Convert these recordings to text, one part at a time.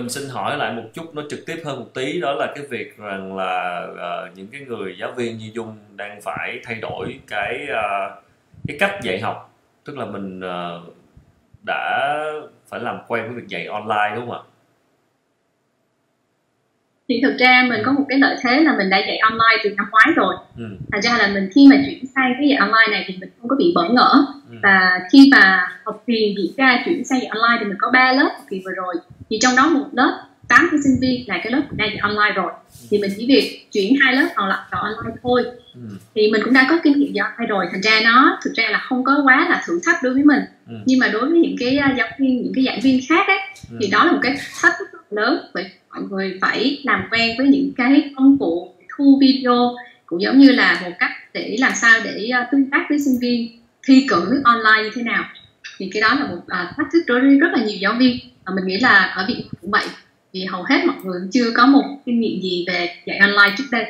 mình xin hỏi lại một chút nó trực tiếp hơn một tí đó là cái việc rằng là uh, những cái người giáo viên như dung đang phải thay đổi cái uh, cái cách dạy học. Tức là mình uh, đã phải làm quen với việc dạy online đúng không ạ? Thì thực ra mình có một cái lợi thế là mình đã dạy online từ năm ngoái rồi. Ừ. thành ra là mình khi mà chuyển sang cái dạy online này thì mình không có bị bỡ ngỡ. Ừ. và khi mà học kỳ diễn ra chuyển sang dạy online thì mình có ba lớp học kỳ vừa rồi thì trong đó một lớp 8 cái sinh viên là cái lớp đang dạy online rồi thì mình chỉ việc chuyển hai lớp còn lại vào online thôi ừ. thì mình cũng đã có kinh nghiệm dạy online rồi thành ra nó thực ra là không có quá là thử thách đối với mình ừ. nhưng mà đối với những cái à, giáo viên những cái giảng viên khác ấy, ừ. thì đó là một cái thách thức lớn bởi mọi người phải làm quen với những cái công cụ thu video cũng giống như là một cách để làm sao để uh, tương tác với sinh viên thi cử online như thế nào thì cái đó là một uh, thách thức đối với rất là nhiều giáo viên. Và mình nghĩ là ở Việt cũng vậy. Vì hầu hết mọi người chưa có một kinh nghiệm gì về dạy online trước đây.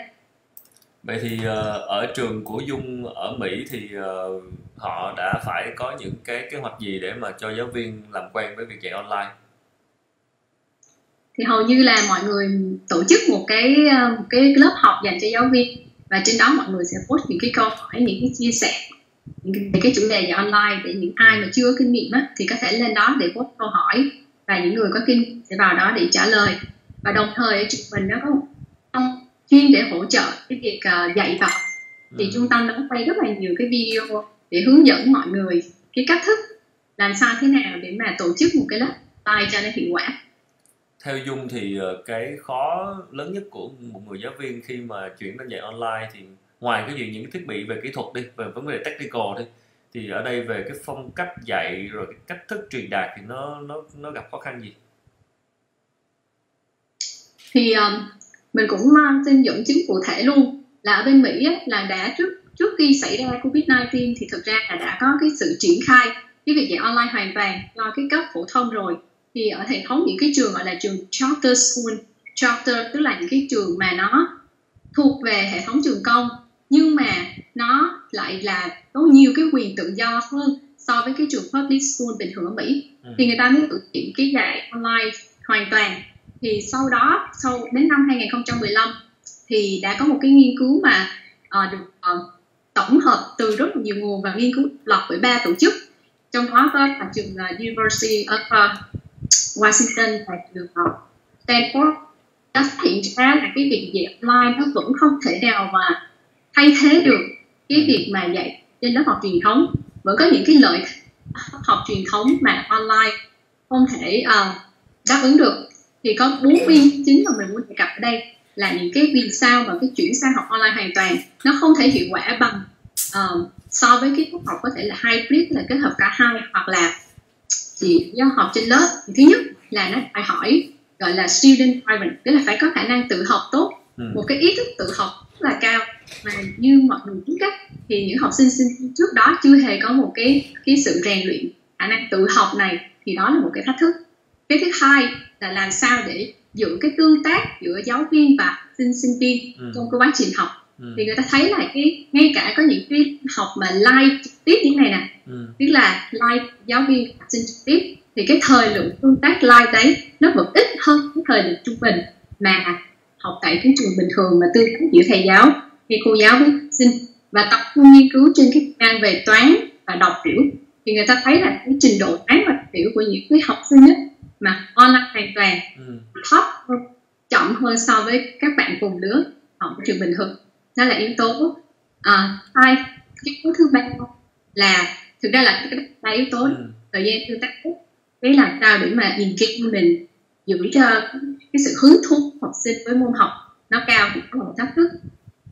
Vậy thì uh, ở trường của dung ở mỹ thì uh, họ đã phải có những cái kế hoạch gì để mà cho giáo viên làm quen với việc dạy online? Thì hầu như là mọi người tổ chức một cái một cái lớp học dành cho giáo viên. Và trên đó mọi người sẽ post những cái câu hỏi những cái chia sẻ những cái, chủ đề dạy online để những ai mà chưa kinh nghiệm á, thì có thể lên đó để post câu hỏi và những người có kinh sẽ vào đó để trả lời và đồng thời ở trường mình nó có trong chuyên để hỗ trợ cái việc uh, dạy và thì ừ. trung tâm đã quay rất là nhiều cái video để hướng dẫn mọi người cái cách thức làm sao thế nào để mà tổ chức một cái lớp tay cho nó hiệu quả theo dung thì ờ, cái khó lớn nhất của một người giáo viên khi mà chuyển đến dạy online thì ngoài cái gì những cái thiết bị về kỹ thuật đi về vấn đề technical đi thì ở đây về cái phong cách dạy rồi cái cách thức truyền đạt thì nó nó nó gặp khó khăn gì? Thì um, mình cũng ờ, uh, xin dẫn chứng cụ thể luôn là ở bên Mỹ ấy, là đã trước trước khi xảy ra Covid-19 thì thực ra là đã có cái sự triển khai cái việc dạy online hoàn toàn lo cái cấp phổ thông rồi. Thì ở hệ thống những cái trường gọi là trường charter school charter tức là những cái trường mà nó thuộc về hệ thống trường công nhưng mà nó lại là có nhiều cái quyền tự do hơn so với cái trường public school bình thường ở Mỹ. Ừ. thì người ta mới thực hiện cái dạy online hoàn toàn. Thì sau đó sau đến năm 2015 thì đã có một cái nghiên cứu mà uh, được uh, tổng hợp từ rất nhiều nguồn và nghiên cứu lập bởi ba tổ chức. Trong đó có là trường uh, University of uh, Washington và trường uh, Stanford. Đã phát hiện ra là cái việc dạy online nó vẫn không thể nào mà thay thế được cái việc mà dạy trên lớp học truyền thống. Vẫn có những cái lợi học truyền thống mà online không thể uh, đáp ứng được. Thì có bốn nguyên chính mà mình muốn đề cập ở đây là những cái vì sao mà cái chuyển sang học online hoàn toàn nó không thể hiệu quả bằng uh, so với cái học có thể là hybrid là kết hợp cả hai hoặc là chỉ do học trên lớp. Thứ nhất là nó phải hỏi gọi là student driven tức là phải có khả năng tự học tốt. Ừ. một cái ý thức tự học là cao mà như mọi người biết cách thì những học sinh sinh trước đó chưa hề có một cái cái sự rèn luyện khả năng tự học này thì đó là một cái thách thức cái thứ hai là làm sao để giữ cái tương tác giữa giáo viên và sinh sinh viên ừ. trong cái quá trình học ừ. thì người ta thấy là cái ngay cả có những cái học mà live trực tiếp như này nè ừ. tức là live giáo viên học sinh trực tiếp thì cái thời lượng tương tác live đấy nó vẫn ít hơn cái thời lượng trung bình mà học tại cái trường bình thường mà tương tác giữa thầy giáo hay cô giáo với học sinh và tập trung nghiên cứu trên cái trang về toán và đọc hiểu thì người ta thấy là cái trình độ toán và hiểu của những cái học sinh ấy, mà online hoàn toàn ừ. thấp hơn chậm hơn so với các bạn cùng lứa học ở trường bình thường đó là yếu tố à, hai yếu tố thứ ba là thực ra là cái ba yếu tố ừ. thời gian tương tác cái làm sao để mà nhìn kia mình giữ cho cái sự hứng thú học sinh với môn học nó cao thì có một thách thức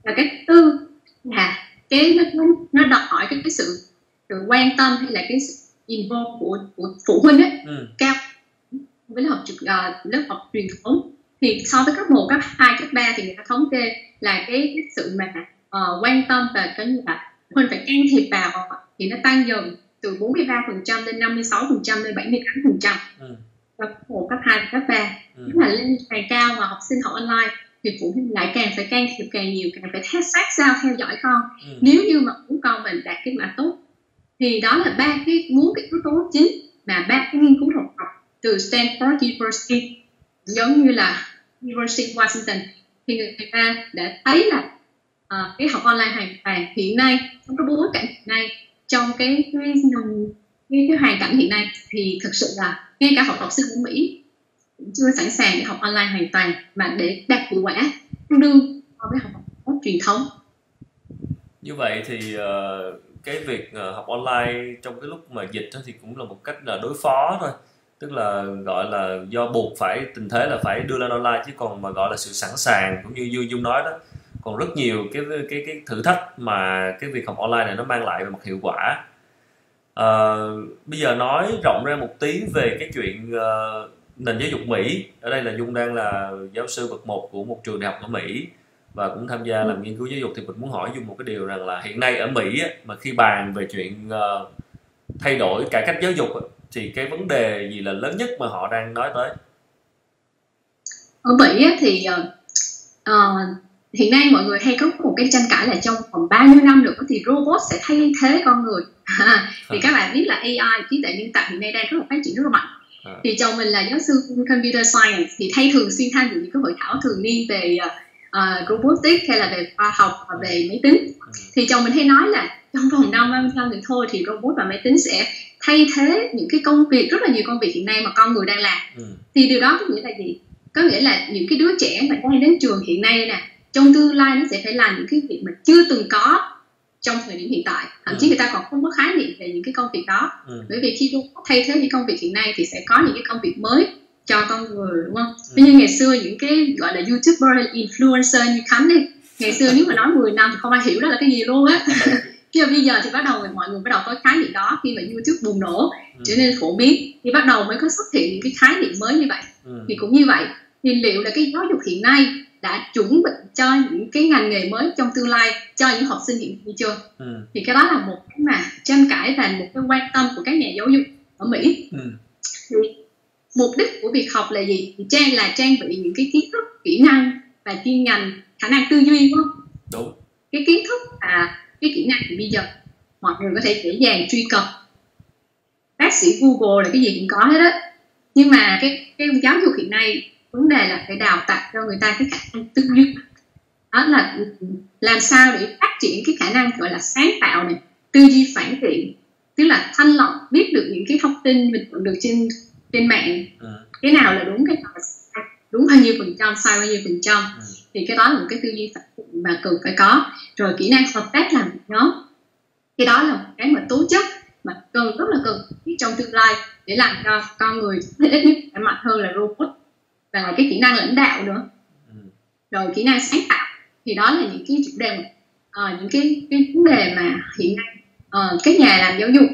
và cái tư là cái nó nó đòi hỏi cái, cái sự sự quan tâm hay là cái sự involve của của phụ huynh ấy ừ. cao với lớp học trực uh, lớp học truyền thống thì so với cấp 1, cấp 2, cấp 3 thì người ta thống kê là cái, cái sự mà uh, quan tâm và có như là huynh phải can thiệp vào thì nó tăng dần từ 43% lên 56% lên 78% ừ. Cấp 1, cấp 2, cấp 3 ừ. tức là lên càng cao mà học sinh học online thì phụ huynh lại càng phải can thiệp càng nhiều càng phải theo sát sao theo dõi con ừ. nếu như mà muốn con mình đạt kết quả tốt thì đó là ba cái muốn cái yếu tố chính mà ba cái nghiên cứu học học từ Stanford University giống như là University Washington thì người ta đã thấy là uh, cái học online hoàn toàn hiện nay trong cái bối cảnh hiện nay trong cái cái, cái, cái hoàn cảnh hiện nay thì thực sự là ngay cả học học sinh của Mỹ cũng chưa sẵn sàng để học online hoàn toàn mà để đạt hiệu quả tương đương so với học, học truyền thống. Như vậy thì uh, cái việc uh, học online trong cái lúc mà dịch thì cũng là một cách là đối phó thôi. Tức là gọi là do buộc phải tình thế là phải đưa lên online chứ còn mà gọi là sự sẵn sàng cũng như Dương Dung nói đó còn rất nhiều cái cái cái thử thách mà cái việc học online này nó mang lại về mặt hiệu quả à, bây giờ nói rộng ra một tí về cái chuyện uh, nền giáo dục Mỹ. Ở đây là Dung đang là giáo sư bậc một của một trường đại học ở Mỹ và cũng tham gia làm nghiên cứu giáo dục thì mình muốn hỏi Dung một cái điều rằng là hiện nay ở Mỹ mà khi bàn về chuyện uh, thay đổi cải cách giáo dục thì cái vấn đề gì là lớn nhất mà họ đang nói tới? Ở Mỹ thì uh, uh, hiện nay mọi người hay có một cái tranh cãi là trong vòng bao nhiêu năm nữa thì robot sẽ thay thế con người thì các bạn biết là AI trí tuệ nhân tạo hiện nay đang rất là phát triển rất là mạnh. À. thì chồng mình là giáo sư computer science thì thay thường xuyên tham dự những cái hội thảo thường niên về uh, robotics hay là về khoa học và về máy tính. Ừ. thì chồng mình hay nói là trong vòng năm 30 năm nữa thôi thì robot và máy tính sẽ thay thế những cái công việc rất là nhiều công việc hiện nay mà con người đang làm. Ừ. thì điều đó có nghĩa là gì? Có nghĩa là những cái đứa trẻ mà đang đến trường hiện nay nè trong tương lai nó sẽ phải làm những cái việc mà chưa từng có trong thời điểm hiện tại thậm chí ừ. người ta còn không có khái niệm về những cái công việc đó ừ. bởi vì khi robot thay thế những công việc hiện nay thì sẽ có những cái công việc mới cho con người đúng không? Ừ. như ngày xưa những cái gọi là youtuber influencer như khánh đi ngày xưa nếu mà nói 10 năm thì không ai hiểu đó là cái gì luôn á chứ bây giờ thì bắt đầu mọi người bắt đầu có khái niệm đó khi mà youtube bùng nổ ừ. trở nên phổ biến thì bắt đầu mới có xuất hiện những cái khái niệm mới như vậy ừ. thì cũng như vậy thì liệu là cái giáo dục hiện nay đã chuẩn bị cho những cái ngành nghề mới trong tương lai cho những học sinh hiện nay chưa? Ừ. thì cái đó là một cái mà tranh cãi và một cái quan tâm của các nhà giáo dục ở mỹ. Ừ. thì mục đích của việc học là gì? Thì trang là trang bị những cái kiến thức kỹ năng và chuyên ngành khả năng tư duy đúng không? Đúng. Cái kiến thức và cái kỹ năng thì bây giờ mọi người có thể dễ dàng truy cập. Bác sĩ google là cái gì cũng có hết á. Nhưng mà cái cái giáo dục hiện nay vấn đề là phải đào tạo cho người ta cái khả năng tư duy đó là làm sao để phát triển cái khả năng gọi là sáng tạo này tư duy phản biện. Tức là thanh lọc biết được những cái thông tin mình được trên trên mạng. Ừ. cái nào là đúng cái nào là sai. Đúng bao nhiêu phần trăm sai bao nhiêu phần trăm. Ừ. thì cái đó là một cái tư duy phản biện mà cần phải có. Rồi kỹ năng hợp tác làm nhóm. Cái đó là một cái mà tố chất mà cần rất là cần trong tương lai để làm cho con người ít nhất phải mạnh hơn là robot và cái kỹ năng lãnh đạo nữa. Ừ. rồi kỹ năng sáng tạo thì đó là những cái chủ đề uh, những cái cái vấn đề mà hiện nay uh, các nhà làm giáo dục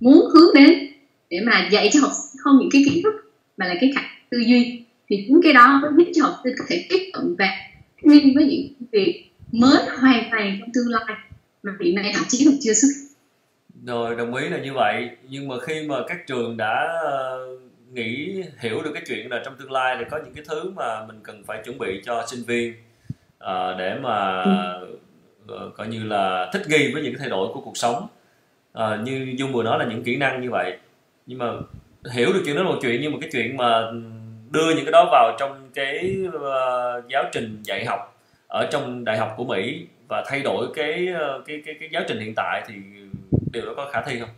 muốn hướng đến để mà dạy cho học sinh không những cái kiến thức mà là cái khả tư duy thì những cái đó mới giúp cho học sinh có thể tiếp cận và nguyên với những việc mới hoàn toàn trong tương lai mà hiện nay thậm chí còn chưa xuất rồi đồng ý là như vậy. Nhưng mà khi mà các trường đã nghĩ hiểu được cái chuyện là trong tương lai thì có những cái thứ mà mình cần phải chuẩn bị cho sinh viên uh, để mà uh, coi như là thích nghi với những cái thay đổi của cuộc sống. Uh, như dung vừa nói là những kỹ năng như vậy. Nhưng mà hiểu được chuyện đó là một chuyện nhưng mà cái chuyện mà đưa những cái đó vào trong cái uh, giáo trình dạy học ở trong đại học của Mỹ và thay đổi cái cái cái, cái giáo trình hiện tại thì điều đó có khả thi không?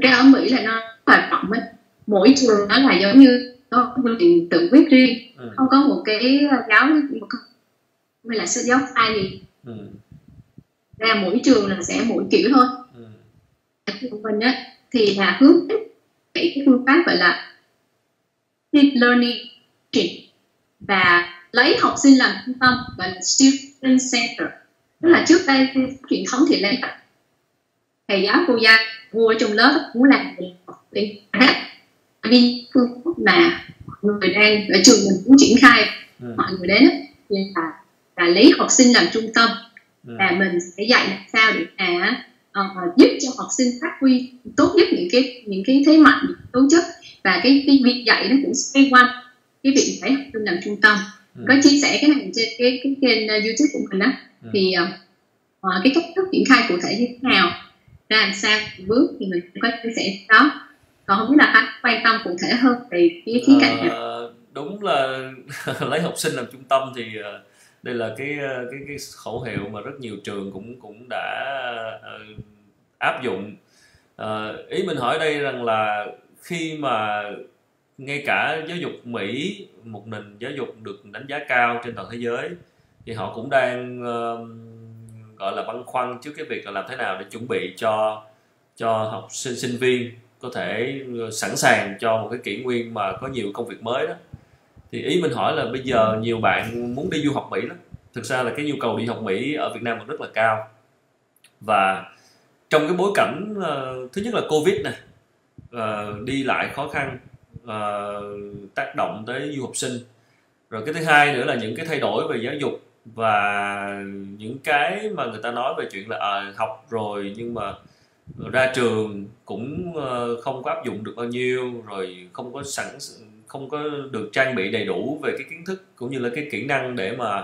Cái ở Mỹ là nó hoạt động ấy mỗi trường nó là giống như có quy trình tự quyết riêng ừ. không có một cái giáo một hay là sách giáo khoa gì ừ. ra mỗi trường là sẽ mỗi kiểu thôi ừ. của mình á thì là hướng đến cái phương pháp gọi là deep learning và lấy học sinh làm trung tâm gọi là student center tức là trước đây truyền thống thì lên thầy giáo cô giáo vua trong lớp muốn làm gì đi hết vì phương pháp mà mọi người đang ở trường mình cũng triển khai ừ. mọi người đến là là lấy học sinh làm trung tâm ừ. và mình sẽ dạy làm sao để là uh, giúp cho học sinh phát huy tốt nhất những cái những cái thế mạnh những tố chất và cái cái việc dạy nó cũng xoay quanh cái việc lấy học sinh làm trung tâm ừ. có chia sẻ cái này trên cái cái kênh uh, youtube của mình đó ừ. thì uh, cái cách thức triển khai cụ thể như thế nào ra làm sao? Bước thì mình cũng có chia sẻ đó còn không biết là anh quan tâm cụ thể hơn về cái khía cạnh này ờ, đúng là lấy học sinh làm trung tâm thì ờ, đây là cái ờ, cái cái khẩu hiệu mà rất nhiều trường cũng cũng đã áp dụng. Ờ, ý mình hỏi đây rằng là khi mà ngay cả giáo dục Mỹ một nền giáo dục được đánh giá cao trên toàn thế giới thì họ cũng đang uh, gọi là băn khoăn trước cái việc là làm thế nào để chuẩn bị cho cho học sinh sinh viên có thể ờ, sẵn sàng cho một cái kỷ nguyên mà có nhiều công việc mới đó. Thì ý mình hỏi là bây giờ nhiều bạn muốn đi du học Mỹ lắm. Thực ra là cái nhu cầu đi học Mỹ ở Việt Nam còn rất là cao. Và trong cái bối cảnh uh, thứ nhất là Covid này uh, đi lại khó khăn uh, tác động tới du học sinh. Rồi cái thứ hai nữa là những cái thay đổi về giáo dục và những cái mà người ta nói về chuyện là à, học rồi nhưng mà ra trường cũng ờ, không có áp dụng được bao nhiêu rồi không có sẵn không có được trang bị đầy đủ về cái kiến thức cũng như là cái kỹ năng để mà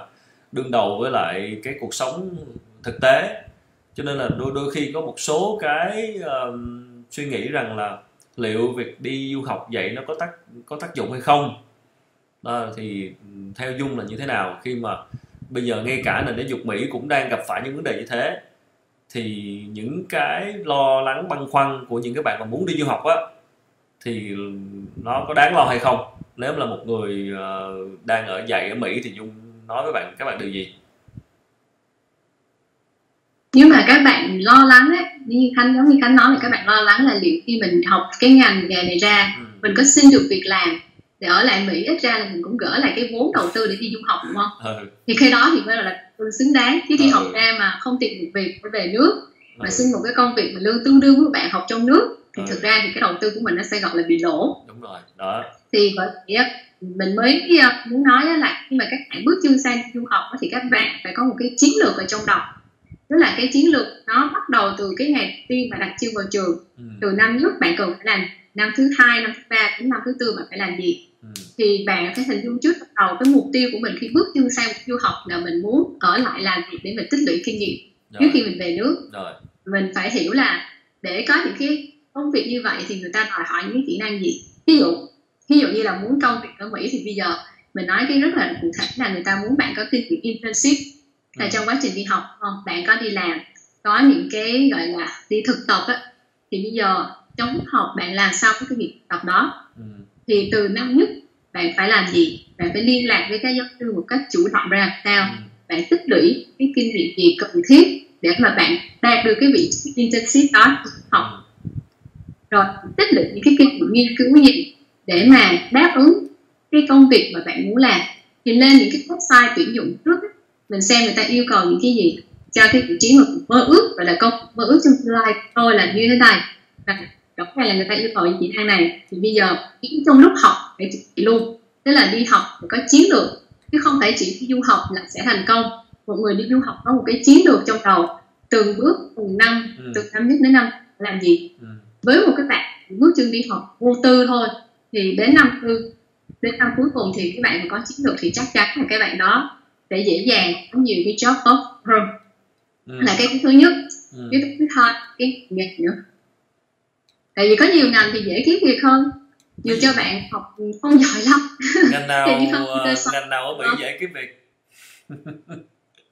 đương đầu với lại cái cuộc sống thực tế. Cho nên là đôi đôi khi có một số cái ờm, suy nghĩ rằng là liệu việc đi du học vậy nó có tác có tác dụng hay không? Đó, thì theo dung là như thế nào khi mà bây giờ ngay cả nền giáo dục Mỹ cũng đang gặp phải những vấn đề như thế. Thì những cái lo lắng băn khoăn của những cái bạn mà muốn đi du học á thì nó có đáng lo hay không? Nếu là một người ờ, đang ở dạy ở Mỹ thì Dung nói với bạn các bạn điều gì? Nếu mà các bạn lo lắng ấy như khánh giống như khánh nói là các bạn lo lắng là liệu khi mình học cái ngành nghề này ra ừ. mình có xin được việc làm để ở lại mỹ ít ra là mình cũng gỡ lại cái vốn đầu tư để đi du học đúng không Ừ. thì khi đó thì mới là xứng đáng chứ đi Ừ. học ra mà không tìm được việc phải về nước mà Ừ. xin một cái công việc mà lương tương đương với bạn học trong nước thì Ừ. thực ra thì cái đầu tư của mình nó sẽ gọi là bị lỗ đúng rồi đó thì bởi vậy mình mới muốn nói là khi mà các bạn bước chân sang du học thì các bạn phải có một cái chiến lược ở trong đầu tức là cái chiến lược nó bắt đầu từ cái ngày đầu tiên mà đặt chân vào trường ừ. từ năm nhất bạn cần phải làm năm thứ hai năm thứ ba đến năm thứ tư bạn phải làm gì Ừ. thì bạn phải hình dung trước đầu cái mục tiêu của mình khi bước chân sang du học là mình muốn ở lại làm việc để mình tích lũy kinh nghiệm trước rồi khi mình về nước rồi mình phải hiểu là để có những cái công việc như vậy thì người ta đòi hỏi những kỹ năng gì ví dụ ví dụ như là muốn công việc ở Mỹ thì bây giờ mình nói cái rất là cụ thể là người ta muốn bạn có kinh nghiệm internship là Ừ. trong quá trình đi học không bạn có đi làm có những cái gọi là đi thực tập á thì bây giờ trong lúc học bạn làm sao có cái việc tập đó ừ. Thì từ năm nhất bạn phải làm gì? Bạn phải liên lạc với các giáo sư một cách chủ động ra làm sao? Ừ. bạn tích lũy cái kinh nghiệm gì cần thiết để mà bạn đạt được cái vị trí internship đó? Học. Rồi tích lũy những cái kinh nghiệm nghiên cứu gì để mà đáp ứng cái công việc mà bạn muốn làm? Thì lên những cái website tuyển dụng trước mình xem người ta yêu cầu những cái gì cho cái vị trí mà mơ ước gọi là công mơ ước trong tương lai tôi là như thế này. Và rõ ràng là người ta yêu cầu những kỹ năng này thì bây giờ trong lúc học phải chuẩn bị luôn tức là đi học phải có chiến lược chứ không phải chỉ đi du học là sẽ thành công một người đi du học có một cái chiến lược trong đầu từng bước từng năm Ừ. từ năm nhất đến năm làm gì Ừ. với một cái bạn bước chân đi học vô tư thôi thì đến năm tư đến năm cuối cùng thì các bạn mà có chiến lược thì chắc chắn là các bạn đó sẽ dễ dàng có nhiều cái job tốt hơn Ừ. là cái thứ nhất Ừ. cái thứ hai cái nghề nữa tại vì có nhiều ngành thì dễ kiếm việc hơn. Dù cho bạn học không giỏi lắm. Ngành nào ờ, ngành nào ở Mỹ Ờ. dễ kiếm việc?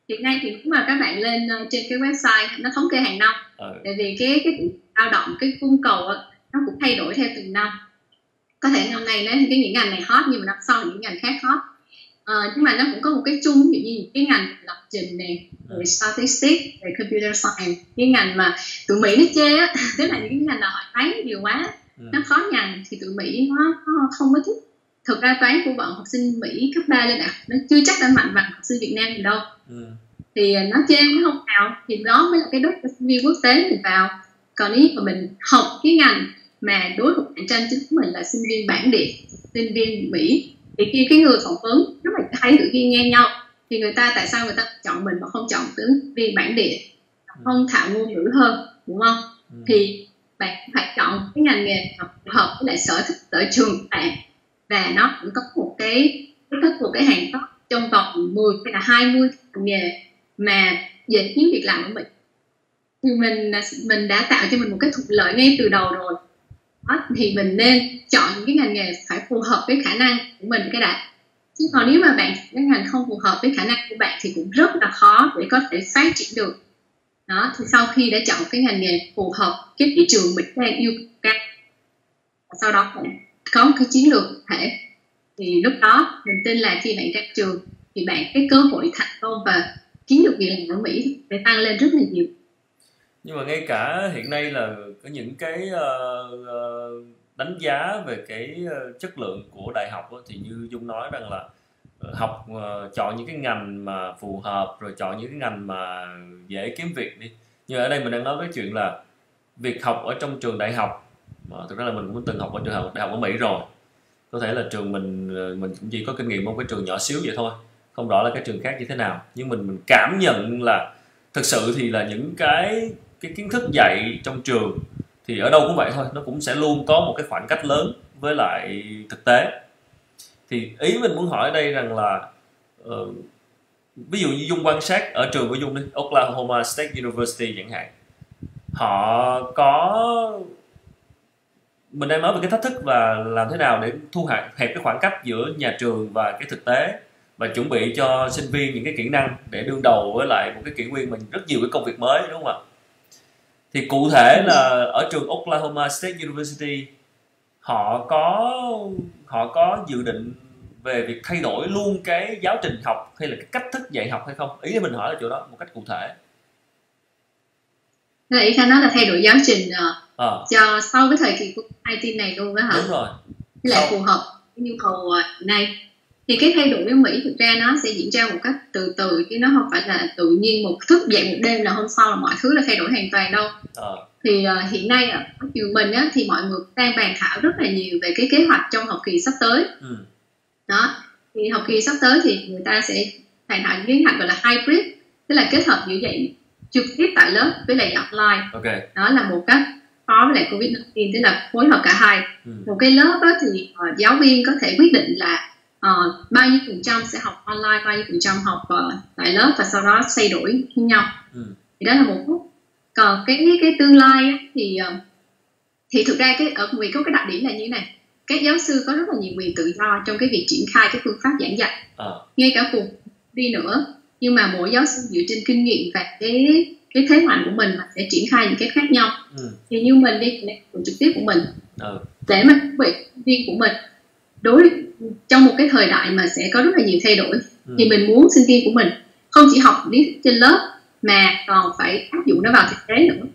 Hiện nay thì nếu mà các bạn lên ờ, trên cái website nó thống kê hàng năm. Ừ. tại vì cái cái lao động cái cung cầu nó cũng thay đổi theo từng năm. Có thể năm nay cái những ngành này hot nhưng mà năm sau những ngành khác hot Ờ, nhưng mà nó cũng có một cái chung ví dụ như những cái ngành lập trình này về statistics về computer science. Cái ngành mà tụi mỹ nó chê á tức là những cái ngành nào họ toán nhiều quá Ừ. nó khó nhằn thì tụi mỹ nó, nó không có thích. Thực ra toán của bọn học sinh mỹ cấp 3 lên đại học nó chưa chắc đã mạnh bằng học sinh việt nam gì đâu. Ừ. thì à, nó chê nó không vào thì đó mới là cái đốt cho sinh viên quốc tế mình vào. Còn nếu mà mình học cái ngành mà đối thủ cạnh tranh chính của mình là sinh viên bản địa sinh viên mỹ thì khi cái người phỏng vấn nếu mà hai tự viên nghe nhau thì người ta tại sao người ta chọn mình mà không chọn sinh viên bản địa? Không thạo ngôn ngữ hơn đúng không? Ừ. thì bạn phải chọn cái ngành nghề phù hợp với lại sở thích sở trường của bạn. Và nó cũng có một cái cái có một cái hàng top trong vòng 10 hay là 20 ngành nghề mà dễ kiếm việc làm ở Mỹ thì mình mình đã tạo cho mình một cái thuận lợi ngay từ đầu rồi đó, thì mình nên chọn những cái ngành nghề phải phù hợp với khả năng của mình cái đã. Chứ còn nếu mà bạn cái ngành không phù hợp với khả năng của bạn thì cũng rất là khó để có thể phát triển được. Đó thì sau khi đã chọn cái ngành nghề phù hợp cái thị trường mình đang yêu cầu sau đó bạn có một cái chiến lược thể thì lúc đó mình tin là khi bạn ra trường thì bạn cái cơ hội thành công và kiếm được việc làm ở Mỹ sẽ tăng lên rất là nhiều. Nhưng mà ngay cả hiện nay là có những cái uh, đánh giá về cái ờ, chất lượng của đại học thì như dung nói rằng là học uh, chọn những cái ngành mà phù hợp rồi chọn những cái ngành mà dễ kiếm việc đi. Nhưng ở đây mình đang nói cái chuyện là việc học ở trong trường đại học mà thực ra là mình cũng từng học ở trường học đại học ở Mỹ rồi. Có thể là trường mình mình cũng chỉ có kinh nghiệm một cái trường nhỏ xíu vậy thôi không rõ là cái trường khác như thế nào. Nhưng mình mình cảm nhận là thực sự thì là những cái cái kiến thức dạy trong trường thì ở đâu cũng vậy thôi nó cũng sẽ luôn có một cái khoảng cách lớn với lại thực tế. Thì ý mình muốn hỏi ở đây rằng là uh, ví dụ như dung quan sát ở trường của dung đi Oklahoma State University chẳng hạn họ có mình đang nói về cái thách thức và làm thế nào để thu hẹp hẹp cái khoảng cách giữa nhà trường và cái thực tế và chuẩn bị cho sinh viên những cái kỹ năng để đương đầu với lại một cái kỷ nguyên mình rất nhiều cái công việc mới đúng không ạ? Thì cụ thể là ở trường Oklahoma State University họ có họ có dự định về việc thay đổi luôn cái giáo trình học hay là cái cách thức dạy học hay không? Ý mình hỏi là chỗ đó một cách cụ thể. Là ý khanh nói là thay đổi giáo trình à. cho sau cái thời kỳ của IT này luôn đó hả? Đúng rồi. Lại phù hợp với nhu cầu uh, này thì cái thay đổi ở Mỹ thực ra nó sẽ diễn ra một cách từ từ chứ nó không phải là tự nhiên một thức dậy một đêm là hôm sau là mọi thứ là thay đổi hoàn toàn đâu à. thì uh, hiện nay ở trường mình á, thì mọi người đang bàn thảo rất là nhiều về cái kế hoạch trong học kỳ sắp tới ừ. đó thì học kỳ sắp tới thì người ta sẽ bàn thảo những kế hoạch gọi là hybrid tức là kết hợp giữa dạy trực tiếp tại lớp với lại online okay. đó là một cách phó với lại covid 19 tức là phối hợp cả hai ừ. một cái lớp đó thì uh, giáo viên có thể quyết định là uh, bao nhiêu phần trăm sẽ học online bao nhiêu phần trăm học uh, tại lớp và sau đó thay đổi với nhau ừ. thì đó là một phút còn cái cái tương lai thì uh, thì thực ra cái ở Mỹ có cái đặc điểm là như thế này các giáo sư có rất là nhiều quyền tự do trong cái việc triển khai cái phương pháp giảng dạy à. ngay cả cuộc đi nữa nhưng mà mỗi giáo sư dựa trên kinh nghiệm và cái cái thế mạnh của mình mà sẽ triển khai những cái khác nhau ừ. thì như mình đi của trực tiếp của mình ừ. để mà bị viên của mình đối trong một cái thời đại mà sẽ có rất là nhiều thay đổi ừ. thì mình muốn sinh viên của mình không chỉ học lý trên lớp mà còn phải áp dụng nó vào thực tế nữa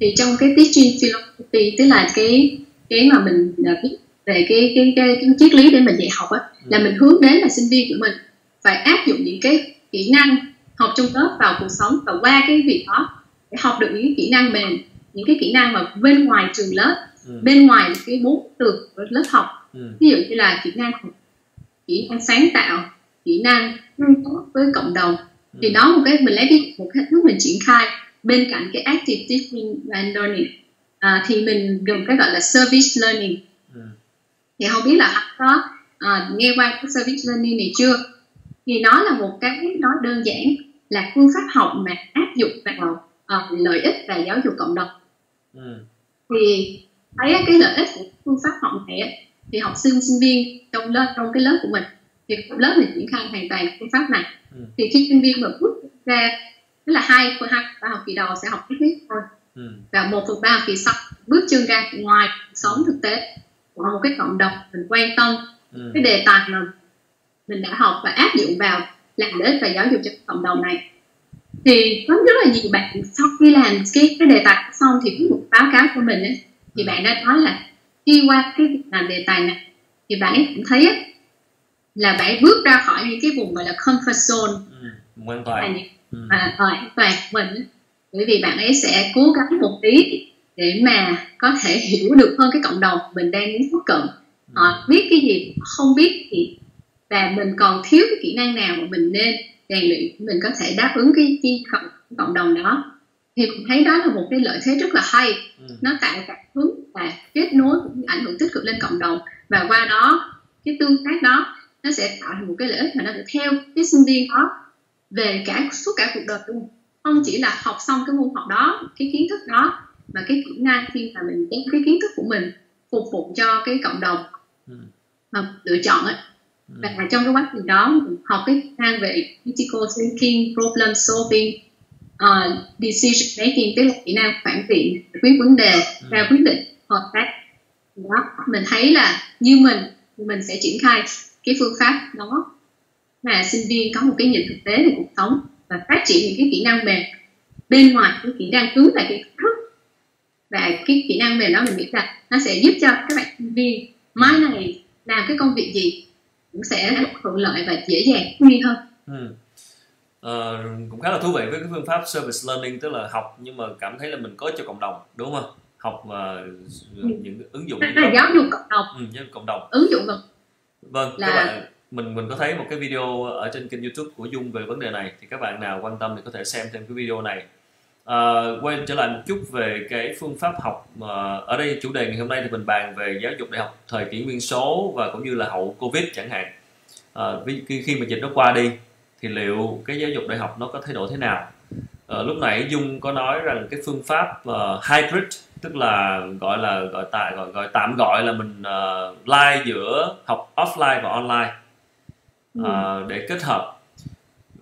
thì trong cái teaching philosophy tức là cái cái mà mình viết về cái cái cái, cái triết lý để mình dạy học á ừ. là mình hướng đến là sinh viên của mình phải áp dụng những cái kỹ năng học trong lớp vào cuộc sống và qua cái việc đó để học được những kỹ năng mềm những cái kỹ năng mà bên ngoài trường lớp ừ. bên ngoài cái bốn từ của lớp học ừ. ví dụ như là kỹ năng kỹ năng sáng tạo kỹ năng tương tác với cộng đồng ừ. thì đó một cái mình lấy cái một cái thứ mình triển khai bên cạnh cái active teaching and learning à, thì mình dùng cái gọi là service learning ừ. thì không biết là có à, nghe qua cái service learning này chưa thì nó là một cái nó đơn giản là phương pháp học mà áp dụng vào uh, lợi ích và giáo dục cộng đồng ừ. thì thấy cái lợi ích của phương pháp học này thì học sinh sinh viên trong lớp trong cái lớp của mình thì lớp mình triển khai hoàn toàn phương pháp này ừ. thì khi sinh viên mà bước ra tức là hai hai ba học kỳ đầu sẽ học lý thuyết thôi ừ. và một phần ba học kỳ sau bước chân ra ngoài sống thực tế của một cái cộng đồng mình quan tâm ừ. cái đề tài mà mình đã học và áp dụng vào làm lợi ích và giáo dục cho cộng đồng này thì có rất là nhiều bạn sau khi làm cái cái đề tài xong thì cái một báo cáo của mình ấy, thì bạn đã nói là khi qua cái việc làm đề tài này thì bạn ấy cũng thấy ấy, là bạn bước ra khỏi những cái vùng gọi là comfort zone ừ, an toàn ừ. à, ờ, an toàn của mình bởi vì bạn ấy sẽ cố gắng một tí để mà có thể hiểu được hơn cái cộng đồng mình đang muốn tiếp cận họ ừ. biết cái gì không biết thì và mình còn thiếu cái kỹ năng nào mà mình nên rèn luyện mình có thể đáp ứng cái chi cộng, cộng đồng đó thì cũng thấy đó là một cái lợi thế rất là hay ừ. nó tạo cảm hứng và kết nối cũng ảnh hưởng tích cực lên cộng đồng và qua đó cái tương tác đó nó sẽ tạo thành một cái lợi ích mà nó sẽ theo cái sinh viên đó về cả suốt cả cuộc đời luôn không chỉ là học xong cái môn học đó cái kiến thức đó mà cái kỹ năng khi mà mình đem cái kiến thức của mình phục vụ cho cái cộng đồng ừ. mà lựa chọn ấy ừ. và trong cái quá trình đó học cái kỹ năng về critical thinking problem solving uh, decision making tức là kỹ năng phản biện quyết vấn đề Ừ. ra quyết định hợp tác. Đó mình thấy là như mình mình sẽ triển khai cái phương pháp đó. Là sinh viên có một cái nhìn thực tế về cuộc sống và phát triển những cái kỹ năng mềm. Bên ngoài cái kỹ năng cứng là cái kiến thức và cái kỹ năng mềm đó mình nghĩ là nó sẽ giúp cho các bạn sinh viên mai này làm cái công việc gì cũng sẽ thuận lợi và dễ dàng hơn hơn. Ừ. Ờ, cũng khá là thú vị với cái phương pháp service learning tức là học nhưng mà cảm thấy là mình có cho cộng đồng đúng không học mà những ứng dụng là giáo dục cộng đồng. Ừ, giáo dục cộng đồng. Ứng dụng vào vâng Là- các bạn mình mình có thấy một cái video ở trên kênh youtube của dung về vấn đề này thì các bạn nào quan tâm thì có thể xem thêm cái video này. À, quay trở lại một chút về cái phương pháp học mà ở đây chủ đề ngày hôm nay thì mình bàn về giáo dục đại học thời kỷ nguyên số và cũng như là hậu covid chẳng hạn. À, khi, khi mà dịch nó qua đi thì liệu cái giáo dục đại học nó có thay đổi thế nào? Ờ, lúc nãy dung có nói rằng cái phương pháp ờ, hybrid tức là gọi là gọi tại gọi gọi tạm gọi là mình uh, live giữa học offline và online. Ờ, để kết hợp.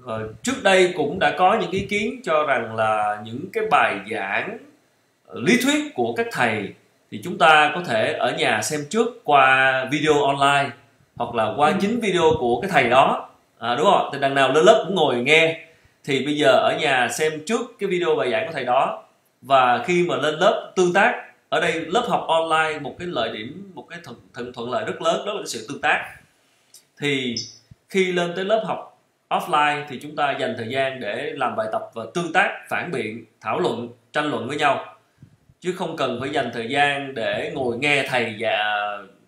Ờ, trước đây cũng đã có những ý kiến cho rằng là những cái bài giảng ờ, lý thuyết của các thầy thì chúng ta có thể ở nhà xem trước qua video online hoặc là qua Ừ. chính video của cái thầy đó. À, đúng không thì đằng nào lên lớp cũng ngồi nghe. Thì bây giờ ở nhà xem trước cái video bài giảng của thầy đó và khi mà lên lớp tương tác ở đây lớp học online một cái lợi điểm một cái thuận, thuận, thuận lợi rất lớn đó là cái sự tương tác. Thì khi lên tới lớp học offline thì chúng ta dành thời gian để làm bài tập và tương tác phản biện thảo luận tranh luận với nhau. Chứ không cần phải dành thời gian để ngồi nghe thầy và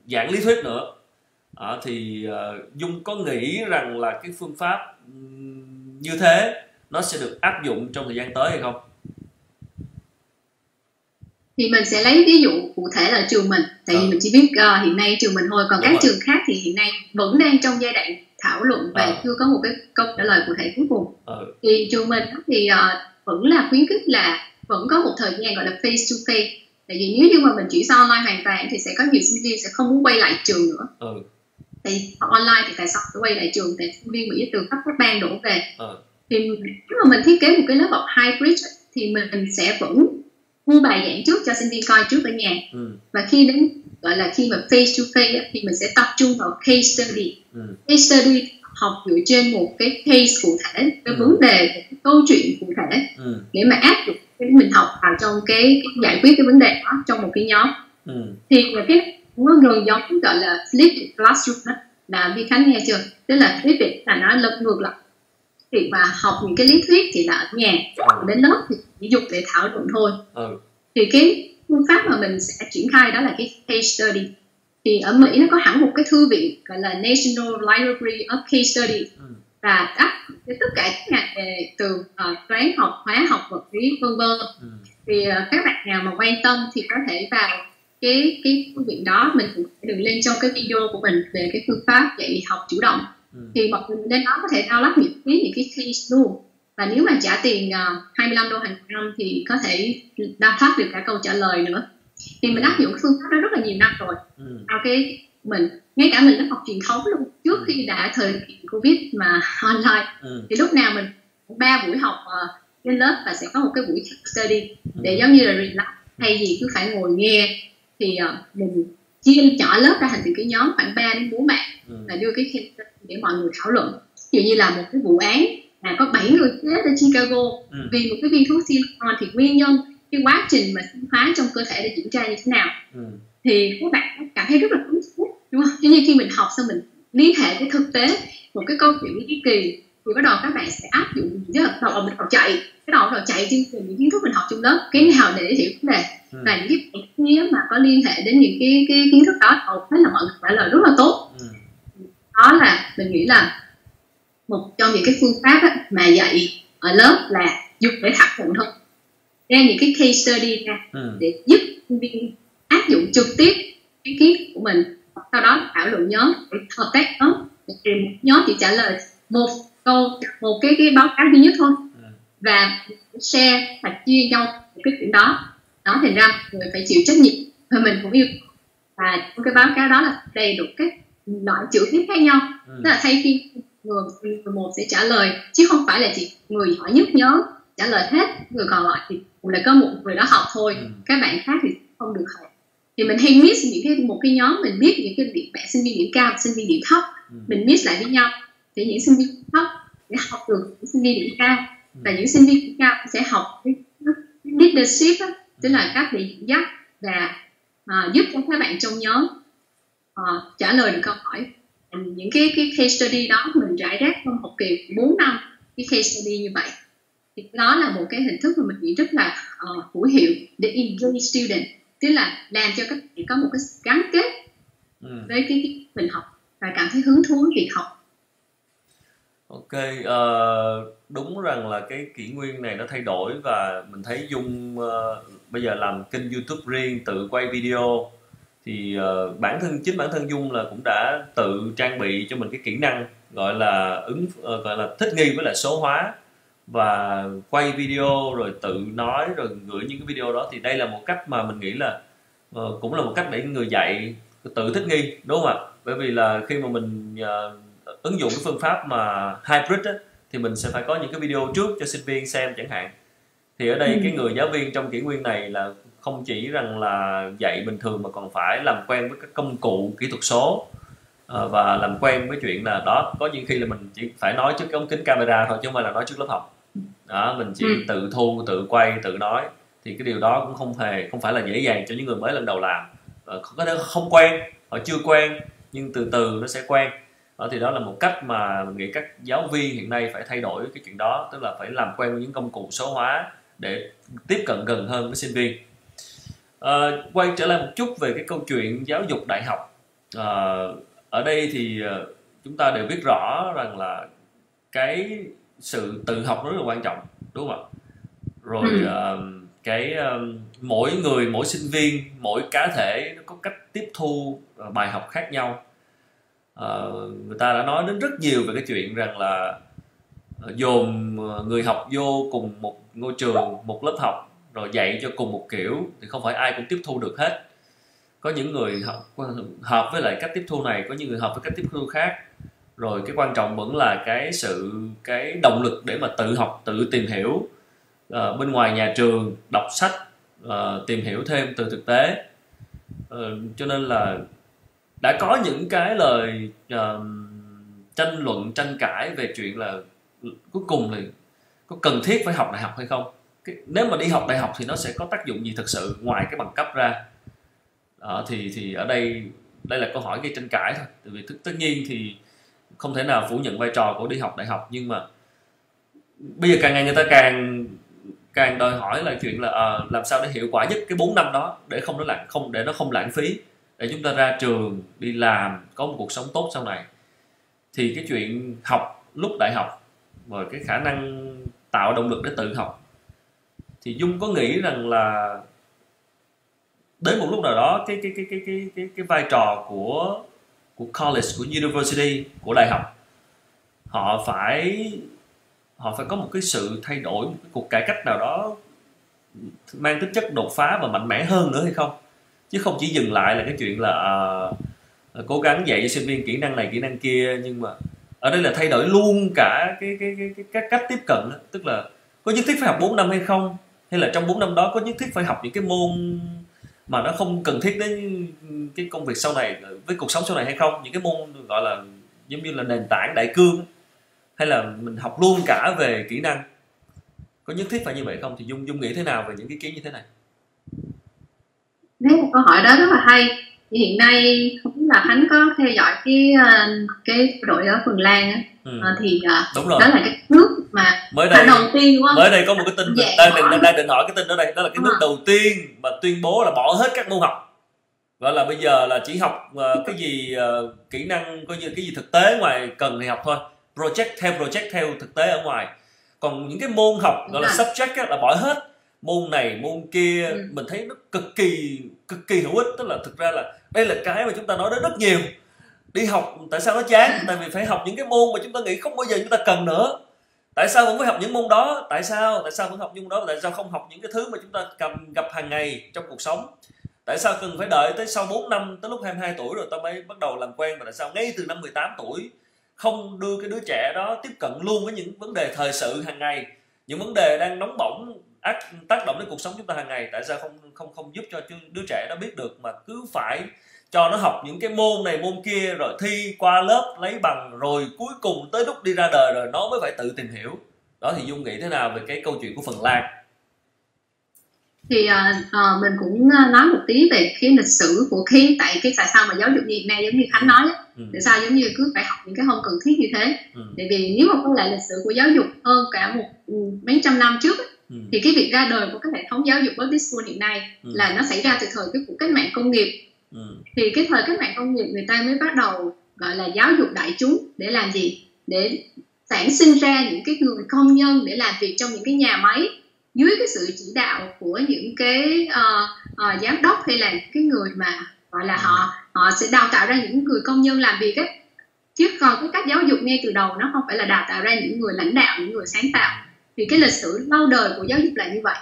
giảng lý thuyết nữa. À, thì uh, dung có nghĩ rằng là cái phương pháp như thế nó sẽ được áp dụng trong thời gian tới hay không? Thì mình sẽ lấy ví dụ cụ thể là trường mình. Tại vì Ờ. mình chỉ biết ờ, hiện nay trường mình thôi. Còn Đúng các rồi. trường khác thì hiện nay vẫn đang trong giai đoạn thảo luận và Ờ. chưa có một cái câu trả lời cụ thể cuối cùng. Ừ, thì trường mình thì ờ, vẫn là khuyến khích là vẫn có một thời gian gọi là face to face. Tại vì nếu như mà mình chuyển sang online hoàn toàn thì sẽ có nhiều sinh viên sẽ không muốn quay lại trường nữa. Ừ, thì học online thì tại sao phải quay lại trường? Tại sinh viên Mỹ từ khắp các bang đổ về. Ừ, thì nếu mà mình thiết kế một cái lớp học hybrid thì mình sẽ vẫn mua bài giảng trước cho sinh viên coi trước ở nhà. Ừ, và khi đến gọi là khi mà face to face thì mình sẽ tập trung vào case study. Ừ, case study học dựa trên một cái case cụ thể cái Ừ. vấn đề cái câu chuyện cụ thể ừ, để mà áp dụng cái mình học vào trong cái, cái giải quyết cái vấn đề đó trong một cái nhóm. Ừ, thì cái có gần giống gọi là flipped classroom đó là Vi Khánh nghe chưa? Tức là flipped là nó lật ngược lại. Việc mà học những cái lý thuyết thì là ở nhà. Ừ, đến lớp thì chỉ dùng để thảo luận thôi. Ừ, thì cái phương pháp mà mình sẽ triển khai đó là cái case study. Thì ở Mỹ nó có hẳn một cái thư viện gọi là National Library of Case Study. Ừ, và áp với tất cả các ngành về từ uh, toán học, hóa học, vật lý vân vân. Ừ, thì uh, các bạn nào mà quan tâm thì có thể vào cái cái thư viện đó. Mình cũng sẽ đường lên trong cái video của mình về cái phương pháp dạy học chủ động. Ừ, thì mọi người lên đó có thể download những cái những cái case luôn và nếu mà trả tiền uh, 25 đô hàng năm thì có thể download được cả câu trả lời nữa. Thì mình áp dụng cái phương pháp đó rất là nhiều năm rồi. Ừ, vào cái mình ngay cả mình lớp học truyền thống luôn trước khi đã thời kỳ covid mà online ừ, thì lúc nào mình ba buổi học uh, trên lớp và sẽ có một cái buổi study ừ. để giống như là relax. Thay vì cứ phải ngồi nghe thì uh, mình chia nhỏ lớp ra thành từng cái nhóm khoảng 3 đến 4 bạn ừ, và đưa cái để mọi người thảo luận. Ví dụ như là một cái vụ án là có 7 người chết ở Chicago. Ừ, vì một cái viên thuốc silicon thì nguyên nhân cái quá trình mà sinh hóa trong cơ thể đã diễn ra như thế nào. Ừ, thì các bạn cảm thấy rất là hứng thú đúng không? Giống như khi mình học xong mình liên hệ cái thực tế một cái câu chuyện lý kỳ thì bắt đầu các bạn sẽ áp dụng rất là đầu mình đầu chạy cái đầu đầu chạy trình những kiến thức mình học trong lớp cái nào để hiểu vấn đề. Ừ, và những cái kia mà có liên hệ đến những cái cái kiến thức đó hầu hết là mọi người trả lời rất là tốt. Ừ, đó là mình nghĩ là một trong những cái phương pháp á, mà dạy ở lớp là dùng để thảo luận thôi. Ra những cái case study ra ừ, để giúp sinh viên áp dụng trực tiếp cái kiến của mình sau đó thảo luận nhóm hợp tác nhóm để tìm nhóm chỉ trả lời một câu một cái cái báo cáo duy nhất thôi. Ừ. và share và chia nhau cái chuyện đó. Đó thành ra người phải chịu trách nhiệm và mình cũng yêu. Và trong cái báo cáo đó là đầy đủ các loại chữ viết khác nhau. Ừ. tức là thay vì người, người một sẽ trả lời chứ không phải là chỉ người giỏi nhất nhớ trả lời hết người còn lại thì là có một người đó học thôi. Ừ. các bạn khác thì không được học. Thì mình hay miss những cái một cái nhóm mình biết những cái điểm bạn sinh viên điểm cao sinh viên điểm thấp. Ừ. mình miss lại với nhau. Để những sinh viên thấp để học được những sinh viên điểm cao. Ừ. và những sinh viên điểm cao sẽ học cái cái leadership á, tức là cách để dẫn dắt và à, giúp cho các bạn trong nhóm à, trả lời được câu hỏi những cái cái case study đó mình rải rác trong học kỳ 4 năm cái case study như vậy. Thì đó là một cái hình thức mà mình nghĩ rất là uh, hữu hiệu để engage student tức là làm cho các bạn có một cái gắn kết Ừ. với cái, cái mình học và cảm thấy hứng thú với việc học. Ok, ờ, đúng rằng là cái kỷ nguyên này nó thay đổi và mình thấy Dung ờ, bây giờ làm kênh YouTube riêng tự quay video thì ờ, bản thân chính bản thân Dung là cũng đã tự trang bị cho mình cái kỹ năng gọi là ứng ờ, gọi là thích nghi với lại số hóa và quay video rồi tự nói rồi gửi những cái video đó thì đây là một cách mà mình nghĩ là ờ, cũng là một cách để người dạy tự thích nghi đúng không ạ? Bởi vì là khi mà mình ờ, ứng dụng cái phương pháp mà hybrid á, thì mình sẽ phải có những cái video trước cho sinh viên xem chẳng hạn thì ở đây Ừ. cái người giáo viên trong kỷ nguyên này là không chỉ rằng là dạy bình thường mà còn phải làm quen với các công cụ kỹ thuật số. Ờ, và làm quen với chuyện là đó có những khi là mình chỉ phải nói trước cái ống kính camera thôi chứ không phải là nói trước lớp học. Đó mình chỉ Ừ. tự thu tự quay tự nói. Thì cái điều đó cũng không hề không phải là dễ dàng cho những người mới lần đầu làm. Ờ, có thể không quen họ chưa quen nhưng từ từ nó sẽ quen. Đó thì đó là một cách mà mình nghĩ các giáo viên hiện nay phải thay đổi cái chuyện đó tức là phải làm quen với những công cụ số hóa để tiếp cận gần hơn với sinh viên Ờ, quay trở lại một chút về cái câu chuyện giáo dục đại học. Ờ, ở đây thì ờ, chúng ta đều biết rõ rằng là cái sự tự học rất là quan trọng đúng không ạ? Rồi Ừ. ờ, cái ờ, mỗi người mỗi sinh viên mỗi cá thể nó có cách tiếp thu bài học khác nhau. Ờ, người ta đã nói đến rất nhiều về cái chuyện rằng là ờ, dồn người học vô cùng một ngôi trường một lớp học rồi dạy cho cùng một kiểu thì không phải ai cũng tiếp thu được hết. Có những người hợp với lại cách tiếp thu này có những người hợp với cách tiếp thu khác. Rồi cái quan trọng vẫn là cái sự cái động lực để mà tự học tự tìm hiểu. À, bên ngoài nhà trường đọc sách à, tìm hiểu thêm từ thực tế. À, cho nên là đã có những cái lời à, tranh luận tranh cãi về chuyện là cuối cùng là có cần thiết phải học đại học hay không? Cái, nếu mà đi học đại học thì nó sẽ có tác dụng gì thực sự ngoài cái bằng cấp ra? À, thì thì ở đây đây là câu hỏi gây tranh cãi thôi. Tại vì tất, tất nhiên thì không thể nào phủ nhận vai trò của đi học đại học nhưng mà bây giờ càng ngày người ta càng càng đòi hỏi là chuyện là à, làm sao để hiệu quả nhất cái 4 năm đó để không nó lãng không để nó không lãng phí để chúng ta ra trường đi làm có một cuộc sống tốt sau này. Thì cái chuyện học lúc đại học và cái khả năng tạo động lực để tự học thì dung có nghĩ rằng là đến một lúc nào đó cái cái cái cái cái cái, cái vai trò của của college của university của đại học họ phải họ phải có một cái sự thay đổi một cái cuộc cải cách nào đó mang tính chất đột phá và mạnh mẽ hơn nữa hay không chứ không chỉ dừng lại là cái chuyện là uh, cố gắng dạy cho sinh viên kỹ năng này kỹ năng kia nhưng mà ở đây là thay đổi luôn cả cái cái cái, cái, cái cách tiếp cận đó. tức là có nhất thiết phải học 4 năm hay không hay là trong 4 năm đó có nhất thiết phải học những cái môn mà nó không cần thiết đến cái công việc sau này với cuộc sống sau này hay không. Những cái môn gọi là giống như là nền tảng đại cương hay là mình học luôn cả về kỹ năng. Có nhất thiết phải như vậy không? Thì dung dung nghĩ thế nào về những cái kiến như thế này? Đấy, một câu hỏi đó rất là hay thì hiện nay không biết là Khánh có theo dõi cái ờ, cái đội ở Phần Lan á ừ. Ờ, thì ờ, đúng rồi đó là cái nước mà mới đây đầu tiên đúng không? mới đây có một cái tin Dạ. đang định đang định hỏi cái tin đó đây đó là cái nước À. đầu tiên mà tuyên bố là bỏ hết các môn học gọi là bây giờ là chỉ học cái gì ờ, kỹ năng coi như cái gì thực tế ngoài cần thì học thôi project theo project theo thực tế ở ngoài còn những cái môn học gọi là subject á, là bỏ hết môn này môn kia Ừ. mình thấy nó cực kỳ cực kỳ hữu ích tức là thực ra là đây là cái mà chúng ta nói đến rất nhiều. Đi học, tại sao nó chán? Tại vì phải học những cái môn mà chúng ta nghĩ không bao giờ chúng ta cần nữa. Tại sao vẫn phải học những môn đó? Tại sao? Tại sao vẫn học những môn đó? Tại sao không học những cái thứ mà chúng ta cầm, gặp hàng ngày trong cuộc sống? Tại sao cần phải đợi tới sau 4 năm, tới lúc 22 tuổi rồi ta mới bắt đầu làm quen? Và tại sao ngay từ năm 18 tuổi không đưa cái đứa trẻ đó tiếp cận luôn với những vấn đề thời sự hàng ngày? Những vấn đề đang nóng bỏng ác tác động đến cuộc sống chúng ta hàng ngày tại sao không không không giúp cho đứa trẻ đó biết được mà cứ phải cho nó học những cái môn này môn kia rồi thi qua lớp lấy bằng rồi cuối cùng tới lúc đi ra đời rồi nó mới phải tự tìm hiểu đó thì dung nghĩ thế nào về cái câu chuyện của phần lan thì uh, mình cũng nói một tí về cái lịch sử của khi tại cái tại sao mà giáo dục Việt Nam giống như Khánh nói ừ. tại sao giống như cứ phải học những cái không cần thiết như thế ừ. tại vì nếu mà có lại lịch sử của giáo dục hơn cả một ừ, mấy trăm năm trước ừ. thì cái việc ra đời của cái hệ thống giáo dục public school hiện nay ừ. là nó xảy ra từ thời cái cuộc cách mạng công nghiệp ừ. thì cái thời cách mạng công nghiệp người ta mới bắt đầu gọi là giáo dục đại chúng để làm gì để sản sinh ra những cái người công nhân để làm việc trong những cái nhà máy dưới cái sự chỉ đạo của những cái uh, uh, giám đốc hay là những cái người mà gọi là họ họ sẽ đào tạo ra những người công nhân làm việc ấy chứ còn cái cách giáo dục ngay từ đầu nó không phải là đào tạo ra những người lãnh đạo những người sáng tạo thì cái lịch sử lâu đời của giáo dục là như vậy.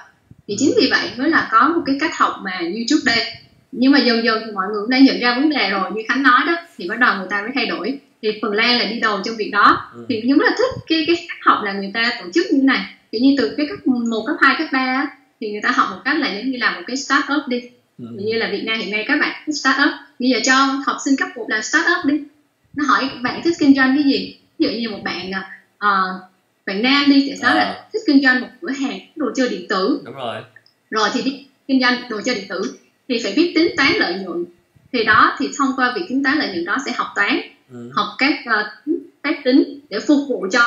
Thì chính vì vậy mới là có một cái cách học mà như trước đây. Nhưng mà dần dần thì mọi người cũng đã nhận ra vấn đề rồi như khánh nói đó thì bắt đầu người ta mới thay đổi. Thì phần lan là đi đầu trong việc đó. Ừ. thì chúng là thích cái cái cách học là người ta tổ chức như thế này. Kiểu như từ cái cấp một cấp hai cấp ba thì người ta học một cách là giống như là một cái start up đi. Ừ. như là Việt Nam hiện nay các bạn start up bây giờ cho học sinh cấp một là start up đi. Nó hỏi bạn thích kinh doanh cái gì? Ví dụ như một bạn uh, bạn nam đi thì sao à. là thích kinh doanh một cửa hàng đồ chơi điện tử đúng rồi rồi thì biết kinh doanh đồ chơi điện tử thì phải biết tính toán lợi nhuận thì đó thì thông qua việc tính toán lợi nhuận đó sẽ học toán ừ. học các uh, phép tính để phục vụ cho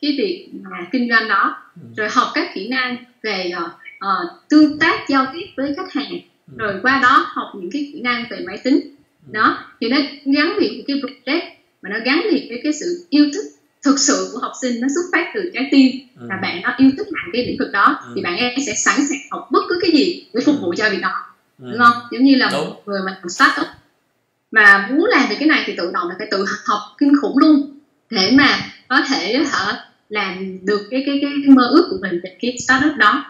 cái việc mà kinh doanh đó ừ. rồi học các kỹ năng về uh, uh, tương tác giao tiếp với khách hàng ừ. rồi qua đó học những cái kỹ năng về máy tính ừ. đó thì nó gắn liền với cái project mà nó gắn liền với cái sự yêu thích thực sự của học sinh nó xuất phát từ trái tim ừ. là bạn nó yêu thích làm cái lĩnh vực đó ừ. thì bạn em sẽ sẵn sàng học bất cứ cái gì để phục vụ cho việc đó ừ. đúng không giống như là đúng. một người mà start up mà muốn làm về cái này thì tự động là phải tự học kinh khủng luôn để mà có thể hả làm được cái cái cái, cái mơ ước của mình về cái startup đó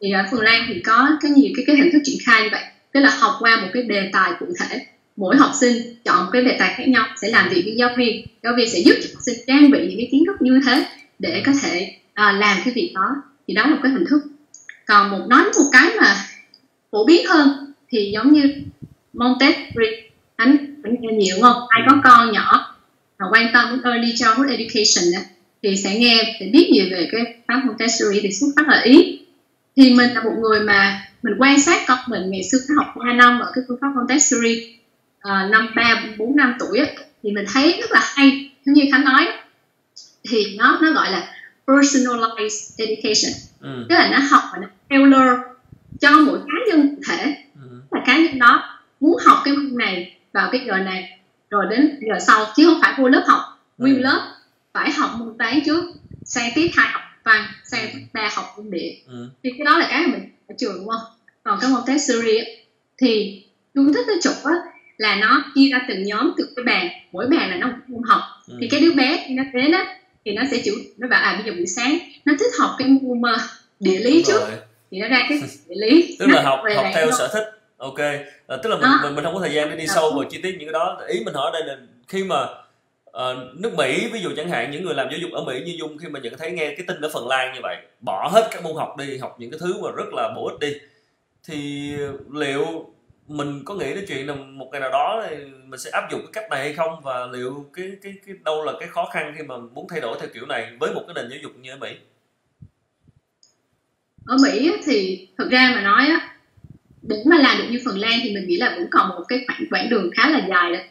thì ở Phần Lan thì có cái nhiều cái cái hình thức triển khai như vậy tức là học qua một cái đề tài cụ thể mỗi học sinh chọn một cái đề tài khác nhau sẽ làm việc với giáo viên. Giáo viên sẽ giúp cho học sinh trang bị những cái kiến thức như thế để có thể à, làm cái việc đó. Thì đó là một cái hình thức. Còn một nói một cái mà phổ biến hơn thì giống như Montessori. Anh cũng nghe nhiều không? Ai có con nhỏ mà quan tâm đến early childhood education thì sẽ nghe sẽ biết nhiều về cái pháp Montessori thì xuất phát ở ý. Thì mình là một người mà mình quan sát con mình ngày xưa học 2 năm ở cái phương pháp Montessori uh, năm ba bốn năm tuổi ấy, thì mình thấy rất là hay giống như khánh nói thì nó nó gọi là personalized education ừ. tức là nó học và nó tailor cho mỗi cá nhân cụ thể ừ. là cá nhân đó muốn học cái môn này vào cái giờ này rồi đến giờ sau chứ không phải vô lớp học nguyên ừ. lớp phải học môn toán trước sang tiết hai học văn sang ba học môn địa ừ. thì cái đó là cái mình ở trường đúng không còn cái môn Montessori thì tôi thích cái trục á là nó chia ra từng nhóm từng cái bàn mỗi bàn là nó một môn học. Ừ. thì cái đứa bé khi nó đến á thì nó sẽ chịu nó bảo à bây giờ buổi sáng nó thích học cái môn uh, địa lý Đúng trước. Rồi. thì nó ra cái địa lý tức là học học theo sở thích. Ok. À, tức là mình, à. mình mình không có thời gian để đi sâu vào chi tiết những cái đó. Ý mình hỏi đây là khi mà uh, nước Mỹ ví dụ chẳng hạn những người làm giáo dục ở Mỹ như Dung khi mà nhận thấy nghe cái tin ở Phần Lan như vậy bỏ hết các môn học đi học những cái thứ mà rất là bổ ích đi thì liệu mình có nghĩ đến chuyện là một ngày nào đó thì mình sẽ áp dụng cái cách này hay không và liệu cái cái cái đâu là cái khó khăn khi mà muốn thay đổi theo kiểu này với một cái nền giáo dục như ở Mỹ ở Mỹ thì thực ra mà nói á để mà làm được như Phần Lan thì mình nghĩ là vẫn còn một cái khoảng quãng đường khá là dài đấy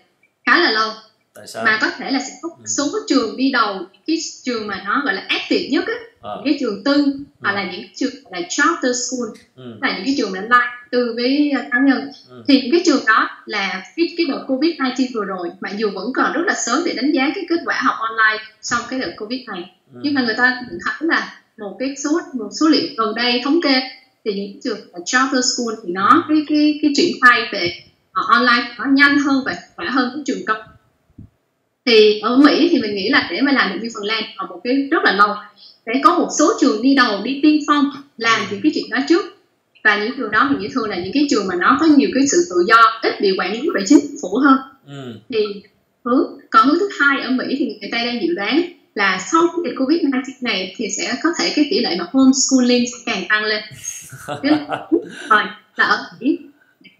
khá là lâu Tại sao? mà có thể là sẽ có ừ. số trường đi đầu cái trường mà nó gọi là active nhất á à. những cái trường tư ừ. hoặc là những trường là charter school ừ. là những cái trường lai tư với cá nhân ừ. thì cái trường đó là cái cái đợt covid 19 vừa rồi mặc dù vẫn còn rất là sớm để đánh giá cái kết quả học online sau cái đợt covid này ừ. nhưng mà người ta thấy là một cái số một số liệu gần đây thống kê thì những trường charter school thì nó cái cái cái triển khai về uh, online nó nhanh hơn và khỏe hơn cái trường công thì ở Mỹ thì mình nghĩ là để mà làm được như Phần Lan còn một cái rất là lâu để có một số trường đi đầu đi tiên phong làm những cái chuyện đó trước và những trường đó mình thường là những cái trường mà nó có nhiều cái sự tự do ít bị quản lý bởi chính phủ hơn ừ. thì hướng còn hướng thứ hai ở Mỹ thì người ta đang dự đoán là sau cái dịch Covid 19 này thì sẽ có thể cái tỷ lệ mà homeschooling sẽ càng tăng lên rồi là ở Mỹ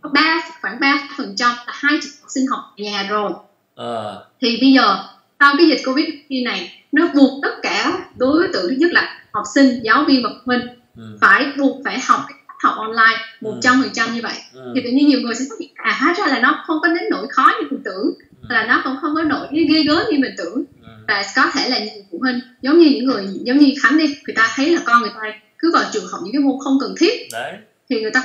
có ba khoảng ba phần trăm là hai học sinh học ở nhà rồi à. thì bây giờ sau cái dịch Covid này nó buộc tất cả đối tượng thứ nhất là học sinh giáo viên và phụ huynh ừ. phải buộc phải học học online ừ. một trăm phần trăm như vậy ừ. thì tự nhiên nhiều người sẽ phát hiện à hóa ra là nó không có đến nỗi khó như mình tưởng ừ. là nó cũng không có nỗi ghê gớm như mình tưởng ừ. và có thể là nhiều phụ huynh giống như những người giống như khánh đi người ta thấy là con người ta cứ vào trường học những cái môn không cần thiết đấy. thì người ta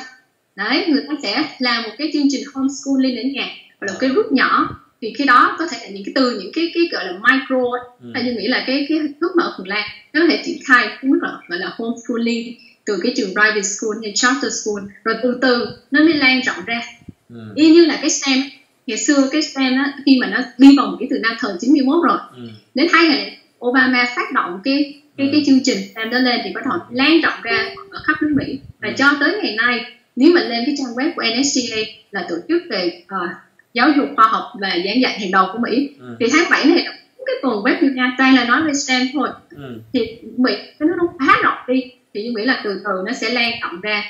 đấy người ta sẽ làm một cái chương trình homeschooling đến nhà và là cái group nhỏ thì khi đó có thể là những cái từ những cái cái gọi là micro ừ. hay như nghĩ là cái cái lúc mà ở Phần Lan nó có thể triển khai cái mức gọi là homeschooling từ cái trường private school hay charter school rồi từ từ nó mới lan rộng ra ừ. y như là cái STEM ngày xưa cái STEM á, khi mà nó đi vào một cái từ năm thời 91 rồi ừ. đến hai ngày Obama phát động cái cái ừ. cái chương trình STEM đó lên thì bắt đầu lan rộng ra ở khắp nước Mỹ và ừ. cho tới ngày nay nếu mà lên cái trang web của NSCA là tổ chức về uh, giáo dục khoa học và giảng dạy hàng đầu của Mỹ ừ. thì tháng 7 này cái tuần web Việt Nam toàn là nói về STEM thôi ừ. thì Mỹ cái nó khá rộng đi thì Mỹ là từ từ nó sẽ lan rộng ra.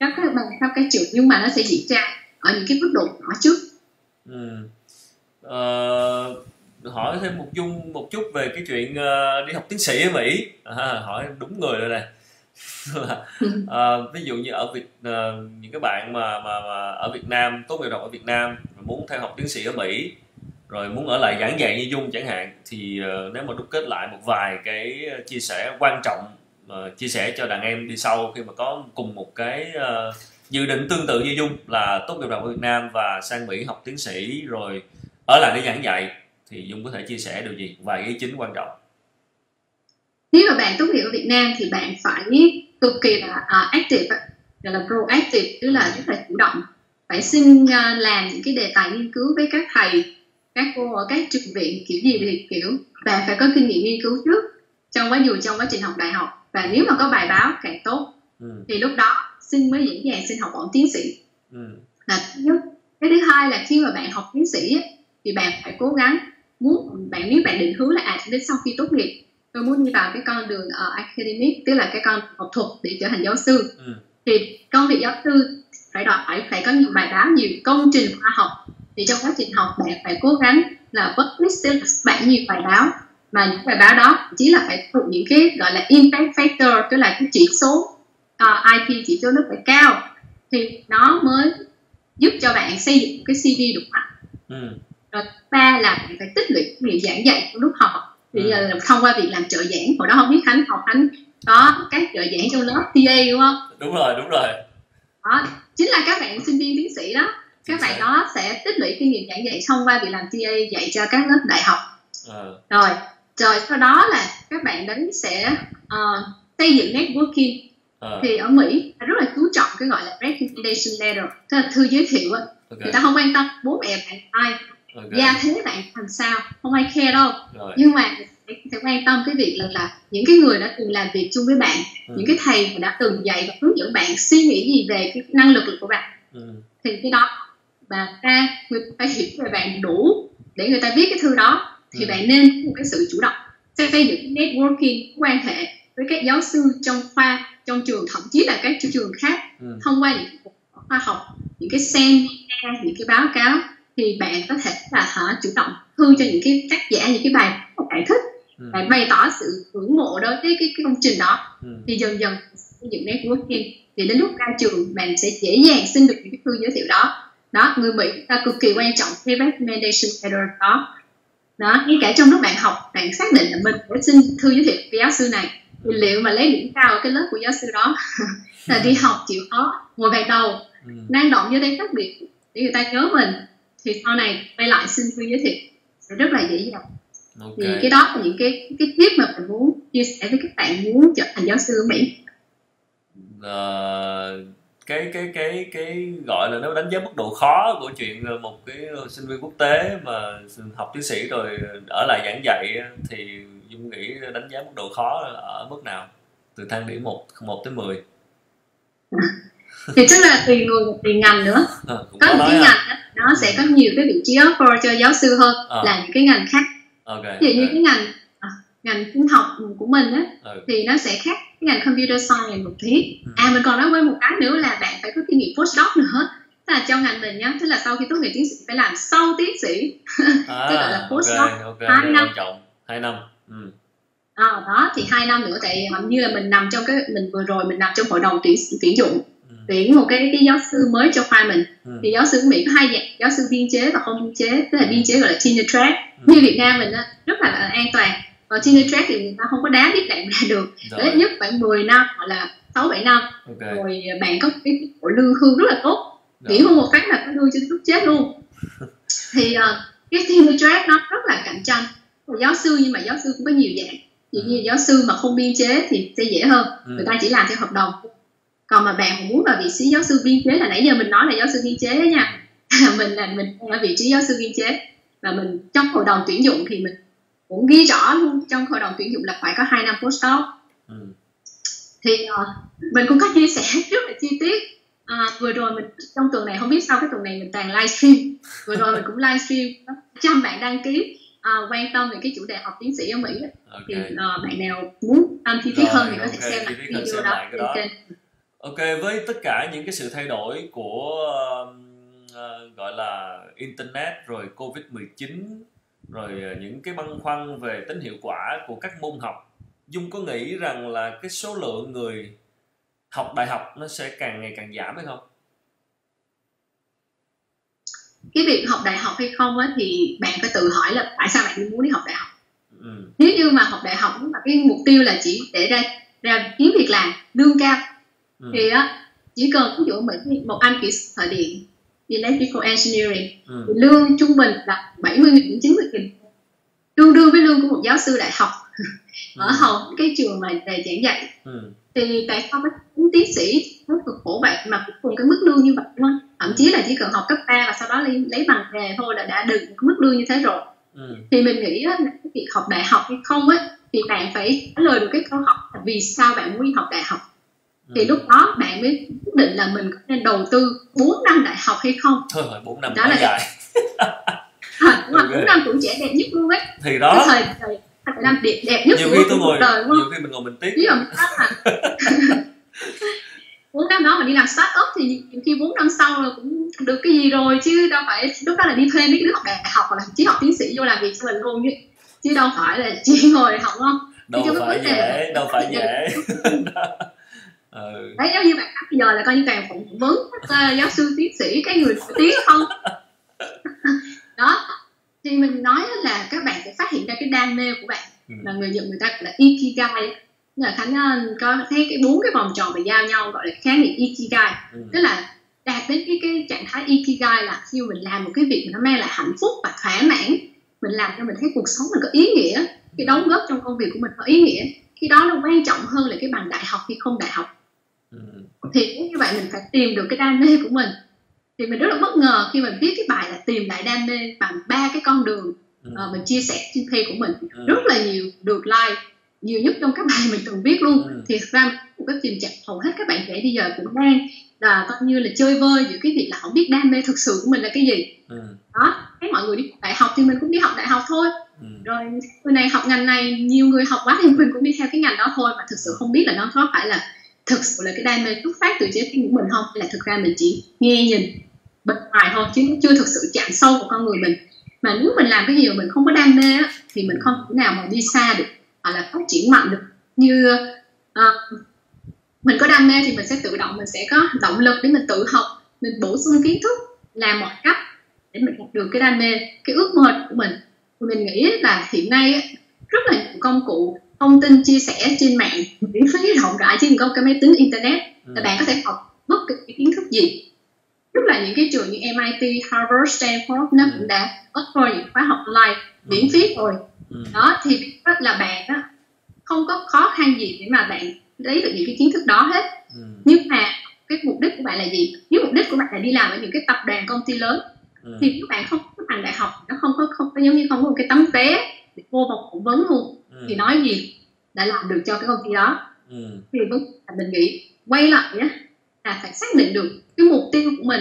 Các cái bằng các cái trường nhưng mà nó sẽ diễn ra ở những cái mức độ nhỏ trước. Ừ. ờ, hỏi thêm một dung một chút về cái chuyện uh, đi học tiến sĩ ở Mỹ. À, hỏi đúng người rồi này à, ví dụ như ở Việt uh, những cái bạn mà mà mà ở Việt Nam tốt nghiệp học ở Việt Nam muốn theo học tiến sĩ ở Mỹ rồi muốn ở lại giảng dạy như Dung chẳng hạn thì uh, nếu mà đúc kết lại một vài cái chia sẻ quan trọng uh, chia sẻ cho đàn em đi sau khi mà có cùng một cái uh, dự định tương tự như Dung là tốt nghiệp đại học Việt Nam và sang Mỹ học tiến sĩ rồi ở lại để giảng dạy thì Dung có thể chia sẻ điều gì? Vài ý chính quan trọng. Nếu mà bạn tốt nghiệp ở Việt Nam thì bạn phải cực kỳ là uh, active gọi là proactive tức là rất là chủ động. Phải xin uh, làm những cái đề tài nghiên cứu với các thầy các cô ở các trường viện kiểu gì thì kiểu và phải có kinh nghiệm nghiên cứu trước. Trong quá dù trong quá trình học đại học và nếu mà có bài báo càng tốt ừ. thì lúc đó xin mới dễ dàng xin học bổng tiến sĩ ừ. là thứ nhất cái thứ hai là khi mà bạn học tiến sĩ thì bạn phải cố gắng muốn bạn nếu bạn định hướng là à đến sau khi tốt nghiệp tôi muốn đi vào cái con đường uh, academic tức là cái con học thuật để trở thành giáo sư ừ. thì công việc giáo sư phải đòi phải phải có nhiều bài báo nhiều công trình khoa học thì trong quá trình học bạn phải cố gắng là publish tức là bản nhiều bài báo mà những bài báo đó chỉ là phải thuộc những cái gọi là impact factor tức là cái chỉ số uh, ờ, IP chỉ số nó phải cao thì nó mới giúp cho bạn xây dựng cái CV đủ mạnh. Ừ. rồi ba là bạn phải tích lũy kinh nghiệm giảng dạy trong lúc học. Thì ừ. giờ thông qua việc làm trợ giảng hồi đó không biết khánh học khánh có các trợ giảng trong lớp TA đúng không? Đúng rồi đúng rồi. Đó chính là các bạn sinh viên tiến sĩ đó. Các bạn đó sẽ tích lũy kinh nghiệm giảng dạy thông qua việc làm TA dạy cho các lớp đại học. À. rồi rồi sau đó là các bạn đến sẽ uh, xây dựng networking à. thì ở Mỹ rất là chú trọng cái gọi là recommendation letter tức là thư giới thiệu á okay. người ta không quan tâm bố mẹ bạn ai okay. gia thế bạn làm sao không ai care đâu Rồi. nhưng mà sẽ quan tâm cái việc là, là những cái người đã từng làm việc chung với bạn ừ. những cái thầy đã từng dạy và hướng dẫn bạn suy nghĩ gì về cái năng lực của bạn ừ. thì cái đó bà ta người phải hiểu về bạn đủ để người ta biết cái thư đó thì ừ. bạn nên có một cái sự chủ động xây dựng networking quan hệ với các giáo sư trong khoa trong trường thậm chí là các trường khác ừ. thông qua những khoa học những cái seminar những cái báo cáo thì bạn có thể là họ chủ động thư cho những cái tác giả những cái bài mà bạn thích ừ. bạn bày tỏ sự ngưỡng mộ đối với cái, cái công trình đó ừ. thì dần dần xây dựng networking thì đến lúc ra trường bạn sẽ dễ dàng xin được những cái thư giới thiệu đó đó người mỹ ta cực kỳ quan trọng cái recommendation letter đó đó ngay cả trong lúc bạn học bạn xác định là mình sẽ xin thư giới thiệu với giáo sư này thì liệu mà lấy điểm cao ở cái lớp của giáo sư đó là đi học chịu khó ngồi bàn đầu ừ. năng động như thế khác biệt để người ta nhớ mình thì sau này quay lại xin thư giới thiệu sẽ rất là dễ dàng okay. thì cái đó là những cái cái tip mà mình muốn chia sẻ với các bạn muốn trở thành giáo sư ở Mỹ uh, cái cái cái cái gọi là nó đánh giá mức độ khó của chuyện một cái sinh viên quốc tế mà học tiến sĩ rồi ở lại giảng dạy thì dung nghĩ đánh giá mức độ khó ở mức nào từ thang điểm một một tới 10 thì tức là tùy người tùy ngành nữa à, có những cái à. ngành á, nó sẽ có nhiều cái vị trí offer cho giáo sư hơn À. là những cái ngành khác ok ví dụ như ok. cái ngành à, ngành học của mình á Ừ. thì nó sẽ khác cái ngành computer science một tí Ừ. à mình còn nói quên một cái nữa là bạn phải có kinh nghiệm postdoc nữa tức là trong ngành mình nhá tức là sau khi tốt nghiệp tiến sĩ phải làm sau tiến sĩ à, Tức là postdoc ok hai đây năm. trọng hai năm ừ. à, đó thì hai năm nữa tại hầu như là mình nằm trong cái mình vừa rồi mình nằm trong hội đồng tuyển tuyển dụng Ừ. tuyển một cái cái giáo sư mới cho khoa mình Ừ. thì giáo sư của Mỹ có hai dạng giáo sư biên chế và không biên chế tức là biên chế gọi là tenure track Ừ. như Việt Nam mình á, rất là an toàn còn tenure track thì người ta không có đá biết bạn ra được. Rồi, ít nhất khoảng 10 năm hoặc là 6 7 năm. Ok. Rồi bạn có cái bộ lương hưu rất là tốt. Nghỉ hưu một phát là có lương cho lúc chết luôn. Thì uh, cái tenure track nó rất là cạnh tranh. Rồi giáo sư nhưng mà giáo sư cũng có nhiều dạng. Dụ như giáo sư mà không biên chế thì sẽ dễ hơn. Ừ. người ta chỉ làm theo hợp đồng. Còn mà bạn mà muốn vào vị trí giáo sư biên chế là nãy giờ mình nói là giáo sư biên chế đó nha. Mình là mình ở vị trí giáo sư biên chế. Và mình trong hội đồng tuyển dụng thì mình cũng ghi rõ luôn trong hội đồng tuyển dụng là phải có 2 năm postdoc. Ừ. thì ờ, mình cũng có chia sẻ rất là chi tiết. À, vừa rồi mình trong tuần này không biết sao cái tuần này mình toàn livestream. Vừa rồi mình cũng livestream. Trăm bạn đăng ký à, quan tâm về cái chủ đề học tiến sĩ ở Mỹ á. ok. Thì ờ, bạn nào muốn tâm chi tiết hơn thì có thể ok, xem lại video xem đó. lại cái trên đó. kênh Ok, với tất cả những cái sự thay đổi của um, ờ, gọi là internet rồi Covid-19 rồi ờ, những cái băn khoăn về tính hiệu quả của các môn học, Dung có nghĩ rằng là cái số lượng người học đại học nó sẽ càng ngày càng giảm hay không? cái việc học đại học hay không á thì bạn phải tự hỏi là tại sao bạn muốn đi học đại học Ừ. nếu như mà học đại học mà cái mục tiêu là chỉ để ra ra kiếm việc làm lương cao Ừ. thì á chỉ cần ví dụ mình một anh kỹ thợ điện electrical engineering. Ừ. lương trung bình là 70 nghìn đến 90 nghìn. Tương đương với lương của một giáo sư đại học. Ở hầu cái trường mà về giảng dạy. Ừ. thì tại sao cái tiến sĩ nó cực khổ vậy mà cũng cùng cái mức lương như vậy thôi thậm chí là chỉ cần học cấp 3 và sau đó lấy, lấy bằng nghề thôi là đã được mức lương như thế rồi. Ừ. thì mình nghĩ á, là cái việc học đại học hay không á thì bạn phải trả lời được cái câu hỏi là vì sao bạn muốn học đại học thì lúc đó bạn mới quyết định là mình có nên đầu tư 4 năm đại học hay không Thôi rồi 4 năm Đó là- dài. à, đúng là Ok. 4 năm tuổi trẻ đẹp nhất luôn ấy Thì đó, thời thời thời năm đẹp đẹp nhất nhiều khi tôi ngồi, đời nhiều khi mình ngồi mình tiếc. dụ là bốn năm đó mà đi làm start up thì nhiều khi bốn năm sau là cũng được cái gì rồi chứ đâu phải lúc đó là đi thuê mấy đứa học đại học hoặc là chỉ học tiến sĩ vô làm việc cho mình luôn chứ chứ đâu phải là chỉ ngồi học không Đâu phải vấn đề dễ, là- đâu phải dễ. Ừ. đấy giống như bạn bây giờ là coi như càng phỏng vấn uh, giáo sư tiến sĩ cái người nổi tiếng không đó thì mình nói là các bạn sẽ phát hiện ra cái đam mê của bạn Ừ. là người Nhật người ta gọi là ikigai là khánh ờ, có thấy cái bốn cái vòng tròn mà giao nhau gọi là khái niệm ikigai Ừ. tức là đạt đến cái cái trạng thái ikigai là khi mình làm một cái việc mà nó mang lại hạnh phúc và thỏa mãn mình làm cho mình thấy cuộc sống mình có ý nghĩa cái đóng góp trong công việc của mình có ý nghĩa khi đó nó quan trọng hơn là cái bằng đại học hay không đại học Ừ. thì nếu như vậy mình phải tìm được cái đam mê của mình thì mình rất là bất ngờ khi mình viết cái bài là tìm lại đam mê bằng ba cái con đường Ừ. ờ, mình chia sẻ trên page của mình Ừ. rất là nhiều được like nhiều nhất trong các bài mình từng viết luôn Ừ. thì thực ra một cái tình trạng hầu hết các bạn trẻ bây giờ cũng đang là coi như là chơi vơi giữa cái việc là không biết đam mê thực sự của mình là cái gì Ừ. đó thấy mọi người đi đại học thì mình cũng đi học đại học thôi Ừ. rồi người này học ngành này nhiều người học quá thì mình cũng đi theo cái ngành đó thôi mà thực sự không biết là nó có phải là thực sự là cái đam mê xuất phát từ trái tim của mình không? Là thực ra mình chỉ nghe nhìn bên ngoài thôi chứ chưa thực sự chạm sâu vào con người mình? Mà nếu mình làm cái gì mà mình không có đam mê á, thì mình không thể nào mà đi xa được hoặc là phát triển mạnh được. Như uh, mình có đam mê thì mình sẽ tự động mình sẽ có động lực để mình tự học mình bổ sung kiến thức làm mọi cách để mình đạt được cái đam mê cái ước mơ của mình. Mình nghĩ là hiện nay rất là nhiều công cụ thông tin chia sẻ trên mạng miễn phí rộng rãi trên công cái máy tính internet Ừ. là bạn có thể học bất kỳ kiến thức gì rất là những cái trường như MIT, Harvard, Stanford nó Ừ. cũng đã offer những khóa học online miễn phí rồi Ừ. đó thì rất là bạn á không có khó khăn gì để mà bạn lấy được những cái kiến thức đó hết Ừ. nhưng mà cái mục đích của bạn là gì nếu mục đích của bạn là đi làm ở những cái tập đoàn công ty lớn Ừ. thì các bạn không có bằng đại học nó không có không có giống như không có một cái tấm vé để vô vào phỏng vấn luôn Ừ. thì nói gì đã làm được cho cái công ty đó Ừ. thì vấn mình nghĩ quay lại á là phải xác định được cái mục tiêu của mình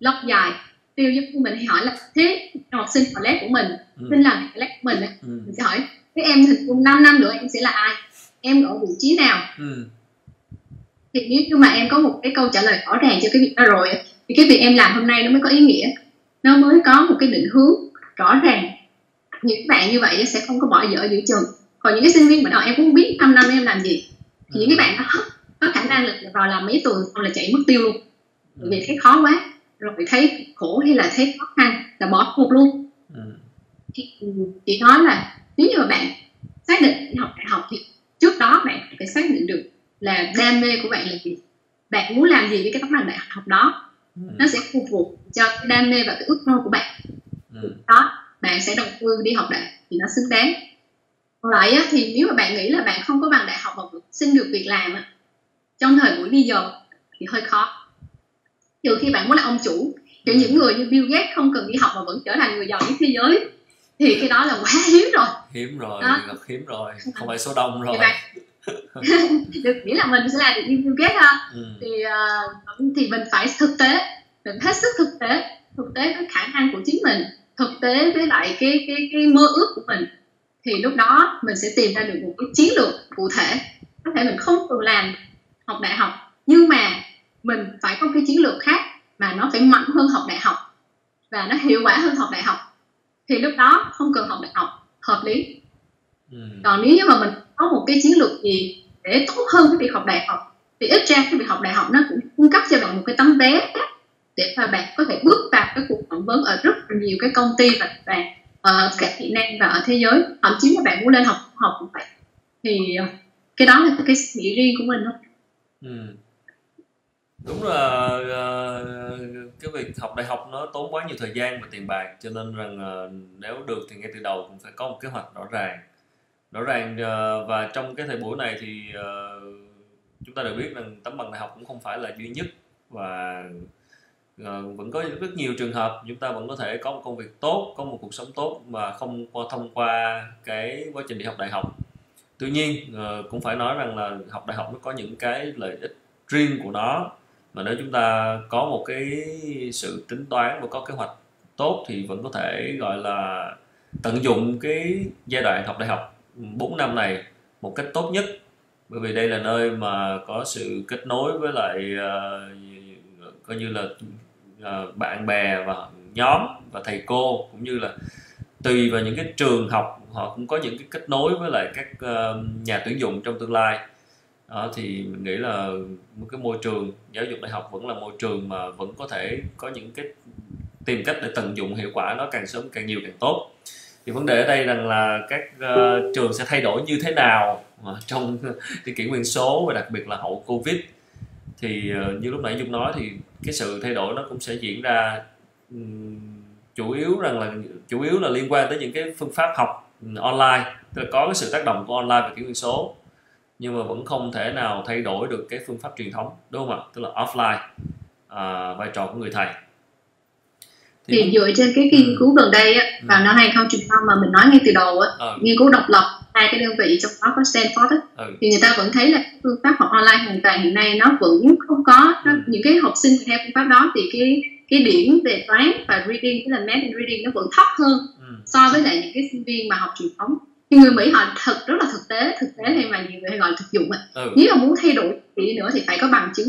lâu dài tiêu giúp của mình hỏi là thế học sinh lớp của mình ừ. sinh làm lớp của mình ừ. mình sẽ hỏi thế em dung 5 năm nữa em sẽ là ai em ở vị trí nào ừ. thì nếu như mà em có một cái câu trả lời rõ ràng cho cái việc đó rồi thì cái việc em làm hôm nay nó mới có ý nghĩa nó mới có một cái định hướng rõ ràng những bạn như vậy sẽ không có bỏ dở giữa chừng còn những cái sinh viên mà đầu em cũng biết 5 năm em làm gì. Thì những cái bạn đó có khả năng là vào làm mấy tuần xong là chạy mất tiêu luôn. Bởi vì thấy khó quá rồi thấy khổ hay là thấy khó khăn là bỏ cuộc luôn. Ừ. thì chị nói là nếu như mà bạn xác định đi học đại học thì trước đó bạn phải xác định được là đam mê của bạn là gì. Bạn muốn làm gì với cái tấm bằng đại học đó ừ. nó sẽ phục vụ cho cái đam mê và cái ước mơ của bạn. Ừ. đó bạn sẽ đầu tư đi học đại thì nó xứng đáng còn lại á, thì nếu mà bạn nghĩ là bạn không có bằng đại học mà xin được việc làm á, trong thời buổi bây giờ thì hơi khó. Trừ khi bạn muốn là ông chủ kiểu những người như Bill Gates không cần đi học mà vẫn trở thành người giàu nhất thế giới thì cái đó là quá hiếm rồi. Hiếm rồi Đó. gặp hiếm rồi không phải. số đông rồi. bạn được nghĩ là mình sẽ làm được như Bill Gates ha. Ừ. thì uh, thì mình phải thực tế mình hết sức thực tế thực tế với khả năng của chính mình thực tế với lại cái cái cái mơ ước của mình thì lúc đó mình sẽ tìm ra được một cái chiến lược cụ thể. Có thể mình không cần làm học đại học nhưng mà mình phải có cái chiến lược khác mà nó phải mạnh hơn học đại học và nó hiệu quả hơn học đại học. Thì lúc đó không cần học đại học hợp lý. Ừ. còn nếu như mà mình có một cái chiến lược gì để tốt hơn cái việc học đại học thì ít ra cái việc học đại học nó cũng cung cấp cho bạn một cái tấm vé để mà bạn có thể bước vào cái cuộc phỏng vấn ở rất nhiều cái công ty và và Ờ, cả kỹ năng và ở thế giới. Thậm chí là bạn muốn lên học học cũng vậy. Thì ờ, cái đó là cái suy nghĩ riêng của mình thôi. Ừ. đúng là ờ, cái việc học đại học nó tốn quá nhiều thời gian và tiền bạc, cho nên rằng nếu được thì ngay từ đầu cũng phải có một kế hoạch rõ ràng. Rõ ràng và trong cái thời buổi này thì chúng ta đều biết rằng tấm bằng đại học cũng không phải là duy nhất và Ờ, vẫn có rất nhiều trường hợp chúng ta vẫn có thể có một công việc tốt có một cuộc sống tốt mà không qua thông qua cái quá trình đi học đại học. Tuy nhiên ờ, cũng phải nói rằng là học đại học nó có những cái lợi ích riêng của nó. Mà nếu chúng ta có một cái sự tính toán và có kế hoạch tốt thì vẫn có thể gọi là tận dụng cái giai đoạn học đại học ừ, 4 năm này một cách tốt nhất. Bởi vì đây là nơi mà có sự kết nối với lại uh, coi như là ờ, bạn bè và nhóm và thầy cô cũng như là tùy vào những cái trường học họ cũng có những cái kết nối với lại các ờ, nhà tuyển dụng trong tương lai. Đó thì mình nghĩ là một cái môi trường giáo dục đại học vẫn là môi trường mà vẫn có thể có những cái tìm cách để tận dụng hiệu quả nó càng sớm càng nhiều càng tốt. Thì vấn đề ở đây rằng là các uh, trường sẽ thay đổi như thế nào mà trong cái kỷ nguyên số và đặc biệt là hậu covid. Thì uh, như lúc nãy dung nói thì cái sự thay đổi nó cũng sẽ diễn ra chủ yếu rằng là chủ yếu là liên quan tới những cái phương pháp học online. Tức là có cái sự tác động của online và kỷ nguyên số nhưng mà vẫn không thể nào thay đổi được cái phương pháp truyền thống đúng không ạ? Tức là offline à, vai trò của người thầy. Thì dựa trên cái nghiên cứu gần đây á, Ừ. vào năm 2015 mà mình nói ngay từ đầu á, ờ, nghiên cứu độc lập hai cái đơn vị trong đó có Stanford á, ừ, thì người ta vẫn thấy là phương pháp học online hoàn toàn hiện nay nó vẫn không có nó, Ừ. những cái học sinh theo phương pháp đó thì cái cái điểm về toán và reading tức là math and reading nó vẫn thấp hơn ừ, so với lại những cái sinh viên mà học truyền thống. Thì người Mỹ họ thật rất là thực tế thực tế hay mà nhiều người hay gọi là thực dụng á. Ừ, nếu mà muốn thay đổi gì nữa thì phải có bằng chứng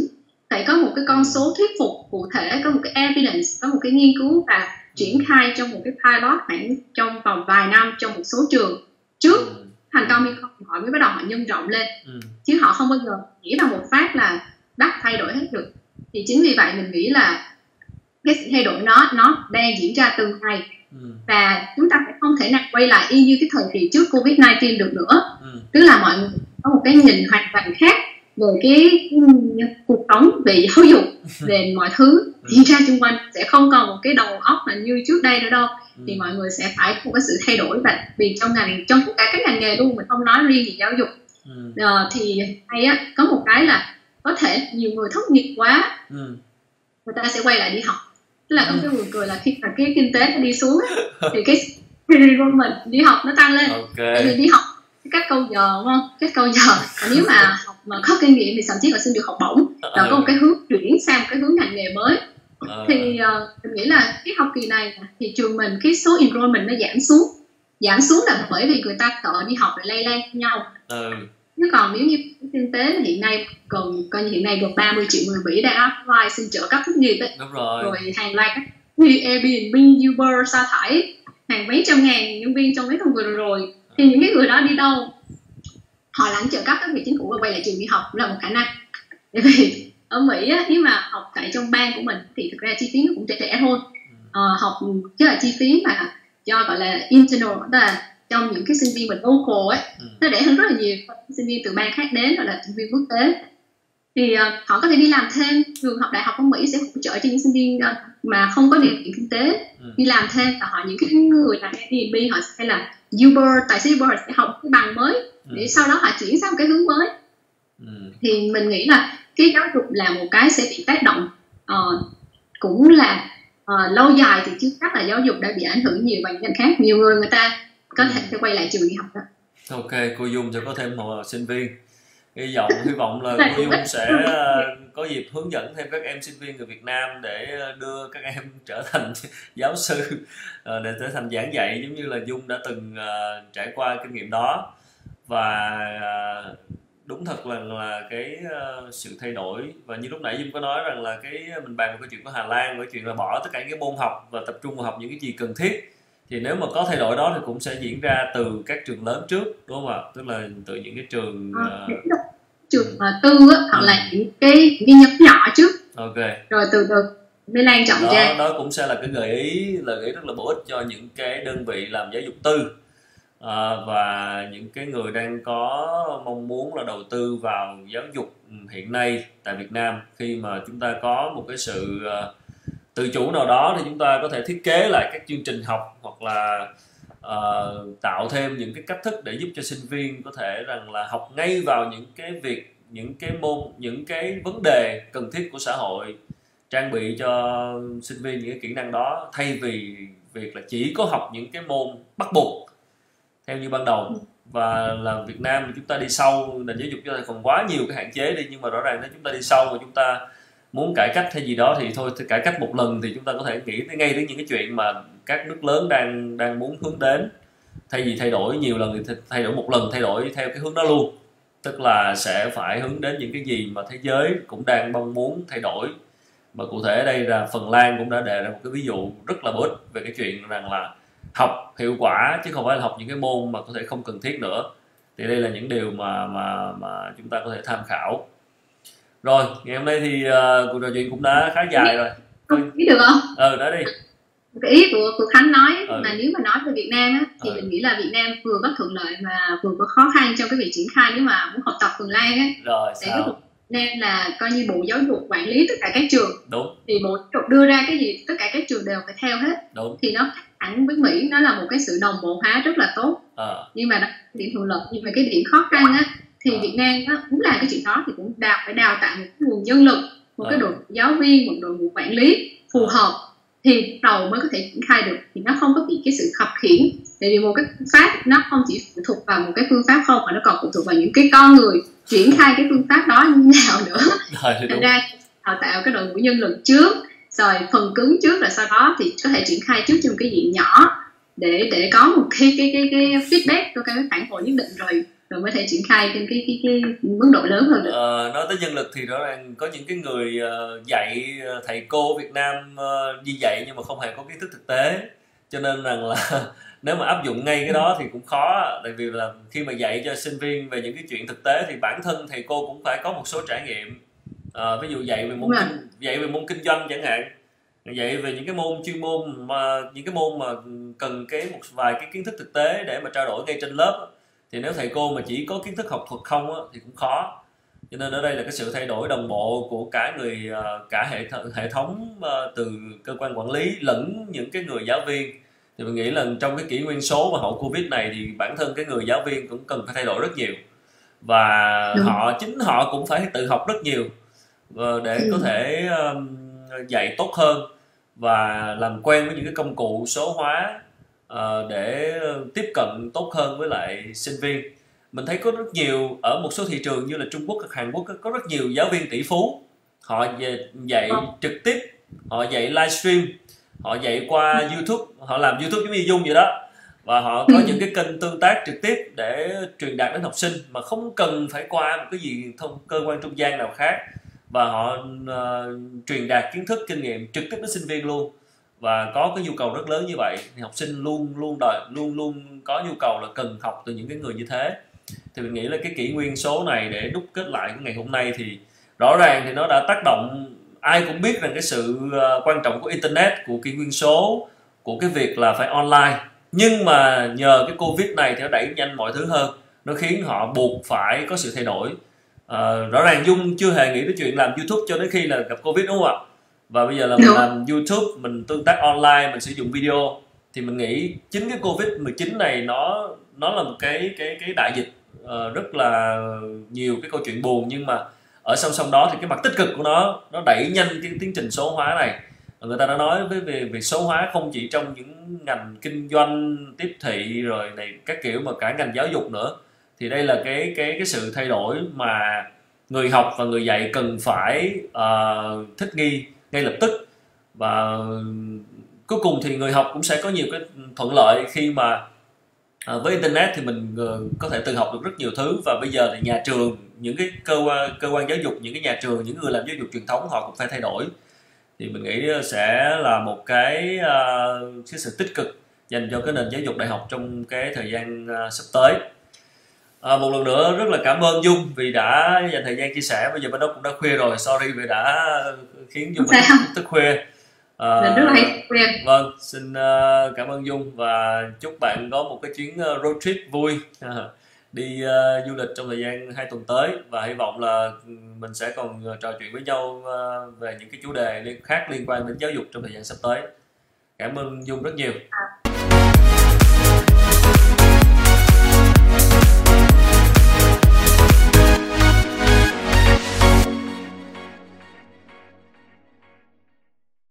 phải có một cái con số thuyết phục cụ thể có một cái evidence có một cái nghiên cứu và triển khai trong một cái pilot khoảng trong vòng vài năm trong một số trường trước. Ừ, thành công hay không họ mới bắt đầu họ nhân rộng lên. Ừ, chứ họ không bao giờ nghĩ vào một phát là đắp thay đổi hết được. Thì chính vì vậy mình nghĩ là cái sự thay đổi nó nó đang diễn ra từng ngày. Ừ, và chúng ta phải không thể nào quay lại y như cái thời kỳ trước covid 19 được nữa. Ừ, tức là mọi người có một cái nhìn hoàn toàn khác về cái cuộc sống về giáo dục về mọi thứ diễn ra xung quanh sẽ không còn một cái đầu óc mà như trước đây nữa đâu. Ừ, thì mọi người sẽ phải có một cái sự thay đổi và vì trong ngành trong tất cả các ngành nghề luôn mình không nói riêng về giáo dục. Ừ, Ờ, thì hay á có một cái là có thể nhiều người thất nghiệp quá ừ, người ta sẽ quay lại đi học. Tức là có một cái buồn cười là khi mà cái kinh tế nó đi xuống á, thì cái của mình đi học nó tăng lên. Ok. Tại vì đi học cái cách câu giờ đúng không? Cách câu giờ. Và nếu mà học mà có kinh nghiệm thì thậm chí là xin được học bổng. Và có một cái hướng chuyển thì uh, mình nghĩ là cái học kỳ này thì trường mình cái số enrollment nó giảm xuống. Giảm xuống là bởi vì người ta sợ đi học lại lây lan nhau. Ừ. chứ còn nếu như kinh tế hiện nay còn coi như hiện nay gần 30 triệu người Mỹ đã apply xin trợ cấp thất nghiệp ấy Đúng rồi. rồi hàng loạt các Airbnb, Uber sa thải hàng mấy trăm ngàn nhân viên trong mấy tuần vừa rồi thì những cái người đó đi đâu? Họ lãnh trợ cấp các vị chính phủ và quay lại trường đi học cũng là một khả năng bởi vì ở Mỹ á, nếu mà học tại trong bang của mình thì thực ra chi phí nó cũng rẻ rẻ thôi ờ, học chứ là chi phí mà cho gọi là internal tức là trong những cái sinh viên mình local ấy ừ. nó rẻ hơn rất là nhiều sinh viên từ bang khác đến hoặc là sinh viên quốc tế thì uh, họ có thể đi làm thêm trường học đại học ở Mỹ sẽ hỗ trợ cho những sinh viên uh, mà không có điều kiện kinh tế ừ. đi làm thêm và họ những cái người làm Airbnb họ sẽ là Uber tài xế Uber sẽ học cái bằng mới ừ. để sau đó họ chuyển sang một cái hướng mới ừ. thì mình nghĩ là cái giáo dục là một cái sẽ bị tác động uh, cũng là uh, lâu dài thì chưa chắc là giáo dục đã bị ảnh hưởng nhiều bằng ngành khác. Nhiều người người ta có thể sẽ quay lại trường đi học đó. Ok cô dung sẽ có thêm một sinh viên. Hy vọng hy vọng là cô dung sẽ ờ, có dịp hướng dẫn thêm các em sinh viên người Việt Nam để đưa các em trở thành giáo sư để trở thành giảng dạy giống như là dung đã từng trải qua kinh nghiệm đó. Và đúng thật là là cái uh, sự thay đổi và như lúc nãy Dung có nói rằng là cái mình bàn về cái chuyện của Hà Lan cái chuyện là bỏ tất cả những cái môn học và tập trung vào học những cái gì cần thiết thì nếu mà có thay đổi đó thì cũng sẽ diễn ra từ các trường lớn trước đúng không ạ? Tức là từ những cái trường uh... trường uh, tư á, hoặc ừ. là những cái cái nhóm nhỏ trước. Ok. Rồi từ từ mới lan trọng đó, ra đó cũng sẽ là cái gợi ý là gợi ý rất là bổ ích cho những cái đơn vị làm giáo dục tư à, và những cái người đang có mong muốn là đầu tư vào giáo dục hiện nay tại Việt Nam khi mà chúng ta có một cái sự uh, tự chủ nào đó thì chúng ta có thể thiết kế lại các chương trình học hoặc là uh, tạo thêm những cái cách thức để giúp cho sinh viên có thể rằng là học ngay vào những cái việc những cái môn những cái vấn đề cần thiết của xã hội trang bị cho sinh viên những cái kỹ năng đó thay vì việc là chỉ có học những cái môn bắt buộc theo như ban đầu. Ừ. và là Việt Nam thì chúng ta đi sâu nền giáo dục chúng ta còn quá nhiều cái hạn chế đi nhưng mà rõ ràng nếu chúng ta đi sâu và chúng ta muốn cải cách hay gì đó thì thôi thì cải cách một lần thì chúng ta có thể nghĩ tới ngay đến những cái chuyện mà các nước lớn đang đang muốn hướng đến. Thay vì thay đổi nhiều lần thì thay đổi một lần thay đổi theo cái hướng đó luôn. Tức là sẽ phải hướng đến những cái gì mà thế giới cũng đang mong muốn thay đổi. Mà cụ thể ở đây là Phần Lan cũng đã đề ra một cái ví dụ rất là bổ ích về cái chuyện rằng là học hiệu quả chứ không phải là học những cái môn mà có thể không cần thiết nữa. Thì đây là những điều mà mà mà chúng ta có thể tham khảo. Rồi ngày hôm nay thì uh, cuộc trò chuyện cũng đã khá dài rồi. Biết được không? Ờ đó đi. Cái ý của của khánh nói ừ. là nếu mà nói về việt nam á, thì ừ. mình nghĩ là việt nam vừa có thuận lợi mà vừa có khó khăn trong cái việc triển khai nếu mà muốn học tập phần lan á. Rồi sao? nên là coi như bộ giáo dục quản lý tất cả các trường. Đúng. Thì bộ giáo dục đưa ra cái gì tất cả các trường đều phải theo hết. Đúng. Thì nó hẳn với mỹ nó là một cái sự đồng bộ hóa rất là tốt à. nhưng mà điểm thuận lợi nhưng mà cái điểm khó khăn á thì à. Việt Nam nó cũng làm cái chuyện đó thì cũng đào phải đào tạo một cái nguồn nhân lực một à. cái đội giáo viên một đội ngũ quản lý phù hợp thì đầu mới có thể triển khai được thì nó không có bị cái sự khập khiển tại vì một cái phương pháp nó không chỉ phụ thuộc vào một cái phương pháp không mà nó còn phụ thuộc vào những cái con người triển khai cái phương pháp đó như nào nữa thành ra đào tạo cái đội ngũ nhân lực trước rồi phần cứng trước rồi sau đó thì có thể triển khai trước trong cái diện nhỏ để để có một cái cái cái cái feedback có cái phản hồi nhất định rồi rồi mới thể triển khai trên cái cái cái mức độ lớn hơn được. À, nói tới nhân lực thì rõ ràng có những cái người ờ, dạy ờ, thầy cô Việt Nam đi dạy nhưng mà không hề có kiến thức thực tế cho nên rằng là nếu mà áp dụng ngay cái đó thì cũng khó tại vì là khi mà dạy cho sinh viên về những cái chuyện thực tế thì bản thân thầy cô cũng phải có một số trải nghiệm à, ví dụ dạy về môn kinh, dạy về môn kinh doanh chẳng hạn. Dạy về những cái môn chuyên môn mà những cái môn mà cần cái một vài cái kiến thức thực tế để mà trao đổi ngay trên lớp thì nếu thầy cô mà chỉ có kiến thức học thuật không á, thì cũng khó. Cho nên ở đây là cái sự thay đổi đồng bộ của cả người à, cả hệ th- hệ thống à, từ cơ quan quản lý lẫn những cái người giáo viên. Thì mình nghĩ là trong cái kỷ nguyên số và hậu covid này thì bản thân cái người giáo viên cũng cần phải thay đổi rất nhiều. Và Đúng. họ chính họ cũng phải tự học rất nhiều. ờ, để có ừ. thể dạy tốt hơn và làm quen với những cái công cụ số hóa uh, để tiếp cận tốt hơn với lại sinh viên. Mình thấy có rất nhiều ở một số thị trường như là Trung Quốc hoặc Hàn Quốc có rất nhiều giáo viên tỷ phú. Họ về dạy trực tiếp họ dạy livestream họ dạy qua youtube họ làm youtube giống như dung vậy đó. Và họ có những cái kênh tương tác trực tiếp để truyền đạt đến học sinh mà không cần phải qua một cái gì thông cơ quan trung gian nào khác và họ uh, truyền đạt kiến thức kinh nghiệm trực tiếp đến sinh viên luôn. Và có cái nhu cầu rất lớn như vậy thì học sinh luôn luôn đợi luôn luôn có nhu cầu là cần học từ những cái người như thế. Thì mình nghĩ là cái kỷ nguyên số này để đúc kết lại cái ngày hôm nay thì rõ ràng thì nó đã tác động ai cũng biết rằng cái sự ờ, quan trọng của internet của kỷ nguyên số của cái việc là phải online. Nhưng mà nhờ cái covid này thì nó đẩy nhanh mọi thứ hơn nó khiến họ buộc phải có sự thay đổi à, rõ ràng dung chưa hề nghĩ tới chuyện làm youtube cho đến khi là gặp covid đúng không ạ? Và bây giờ là mình làm youtube mình tương tác online mình sử dụng video. Thì mình nghĩ chính cái covid 19 này nó nó là một cái cái cái đại dịch uh, rất là nhiều cái câu chuyện buồn. Nhưng mà ở song song đó thì cái mặt tích cực của nó nó đẩy nhanh cái tiến trình số hóa này. Người ta đã nói với về việc số hóa không chỉ trong những ngành kinh doanh tiếp thị rồi này các kiểu mà cả ngành giáo dục nữa thì đây là cái cái cái sự thay đổi mà người học và người dạy cần phải uh, thích nghi ngay lập tức. Và cuối cùng thì người học cũng sẽ có nhiều cái thuận lợi khi mà uh, với internet thì mình uh, có thể tự học được rất nhiều thứ. Và bây giờ thì nhà trường những cái cơ quan cơ quan giáo dục những cái nhà trường những người làm giáo dục truyền thống họ cũng phải thay đổi. Thì mình nghĩ sẽ là một cái uh, cái sự tích cực dành cho cái nền giáo dục đại học trong cái thời gian uh, sắp tới à, một lần nữa rất là cảm ơn dung vì đã dành thời gian chia sẻ. Bây giờ bên đó cũng đã khuya rồi. Sorry vì đã khiến dung mình tức khuya. À, rất là khuya. vâng xin uh, cảm ơn dung và chúc bạn có một cái chuyến road trip vui. Đi uh, du lịch trong thời gian hai tuần tới và hy vọng là mình sẽ còn trò chuyện với nhau uh, về những cái chủ đề liên khác liên quan đến giáo dục trong thời gian sắp tới. Cảm ơn dung rất nhiều. À,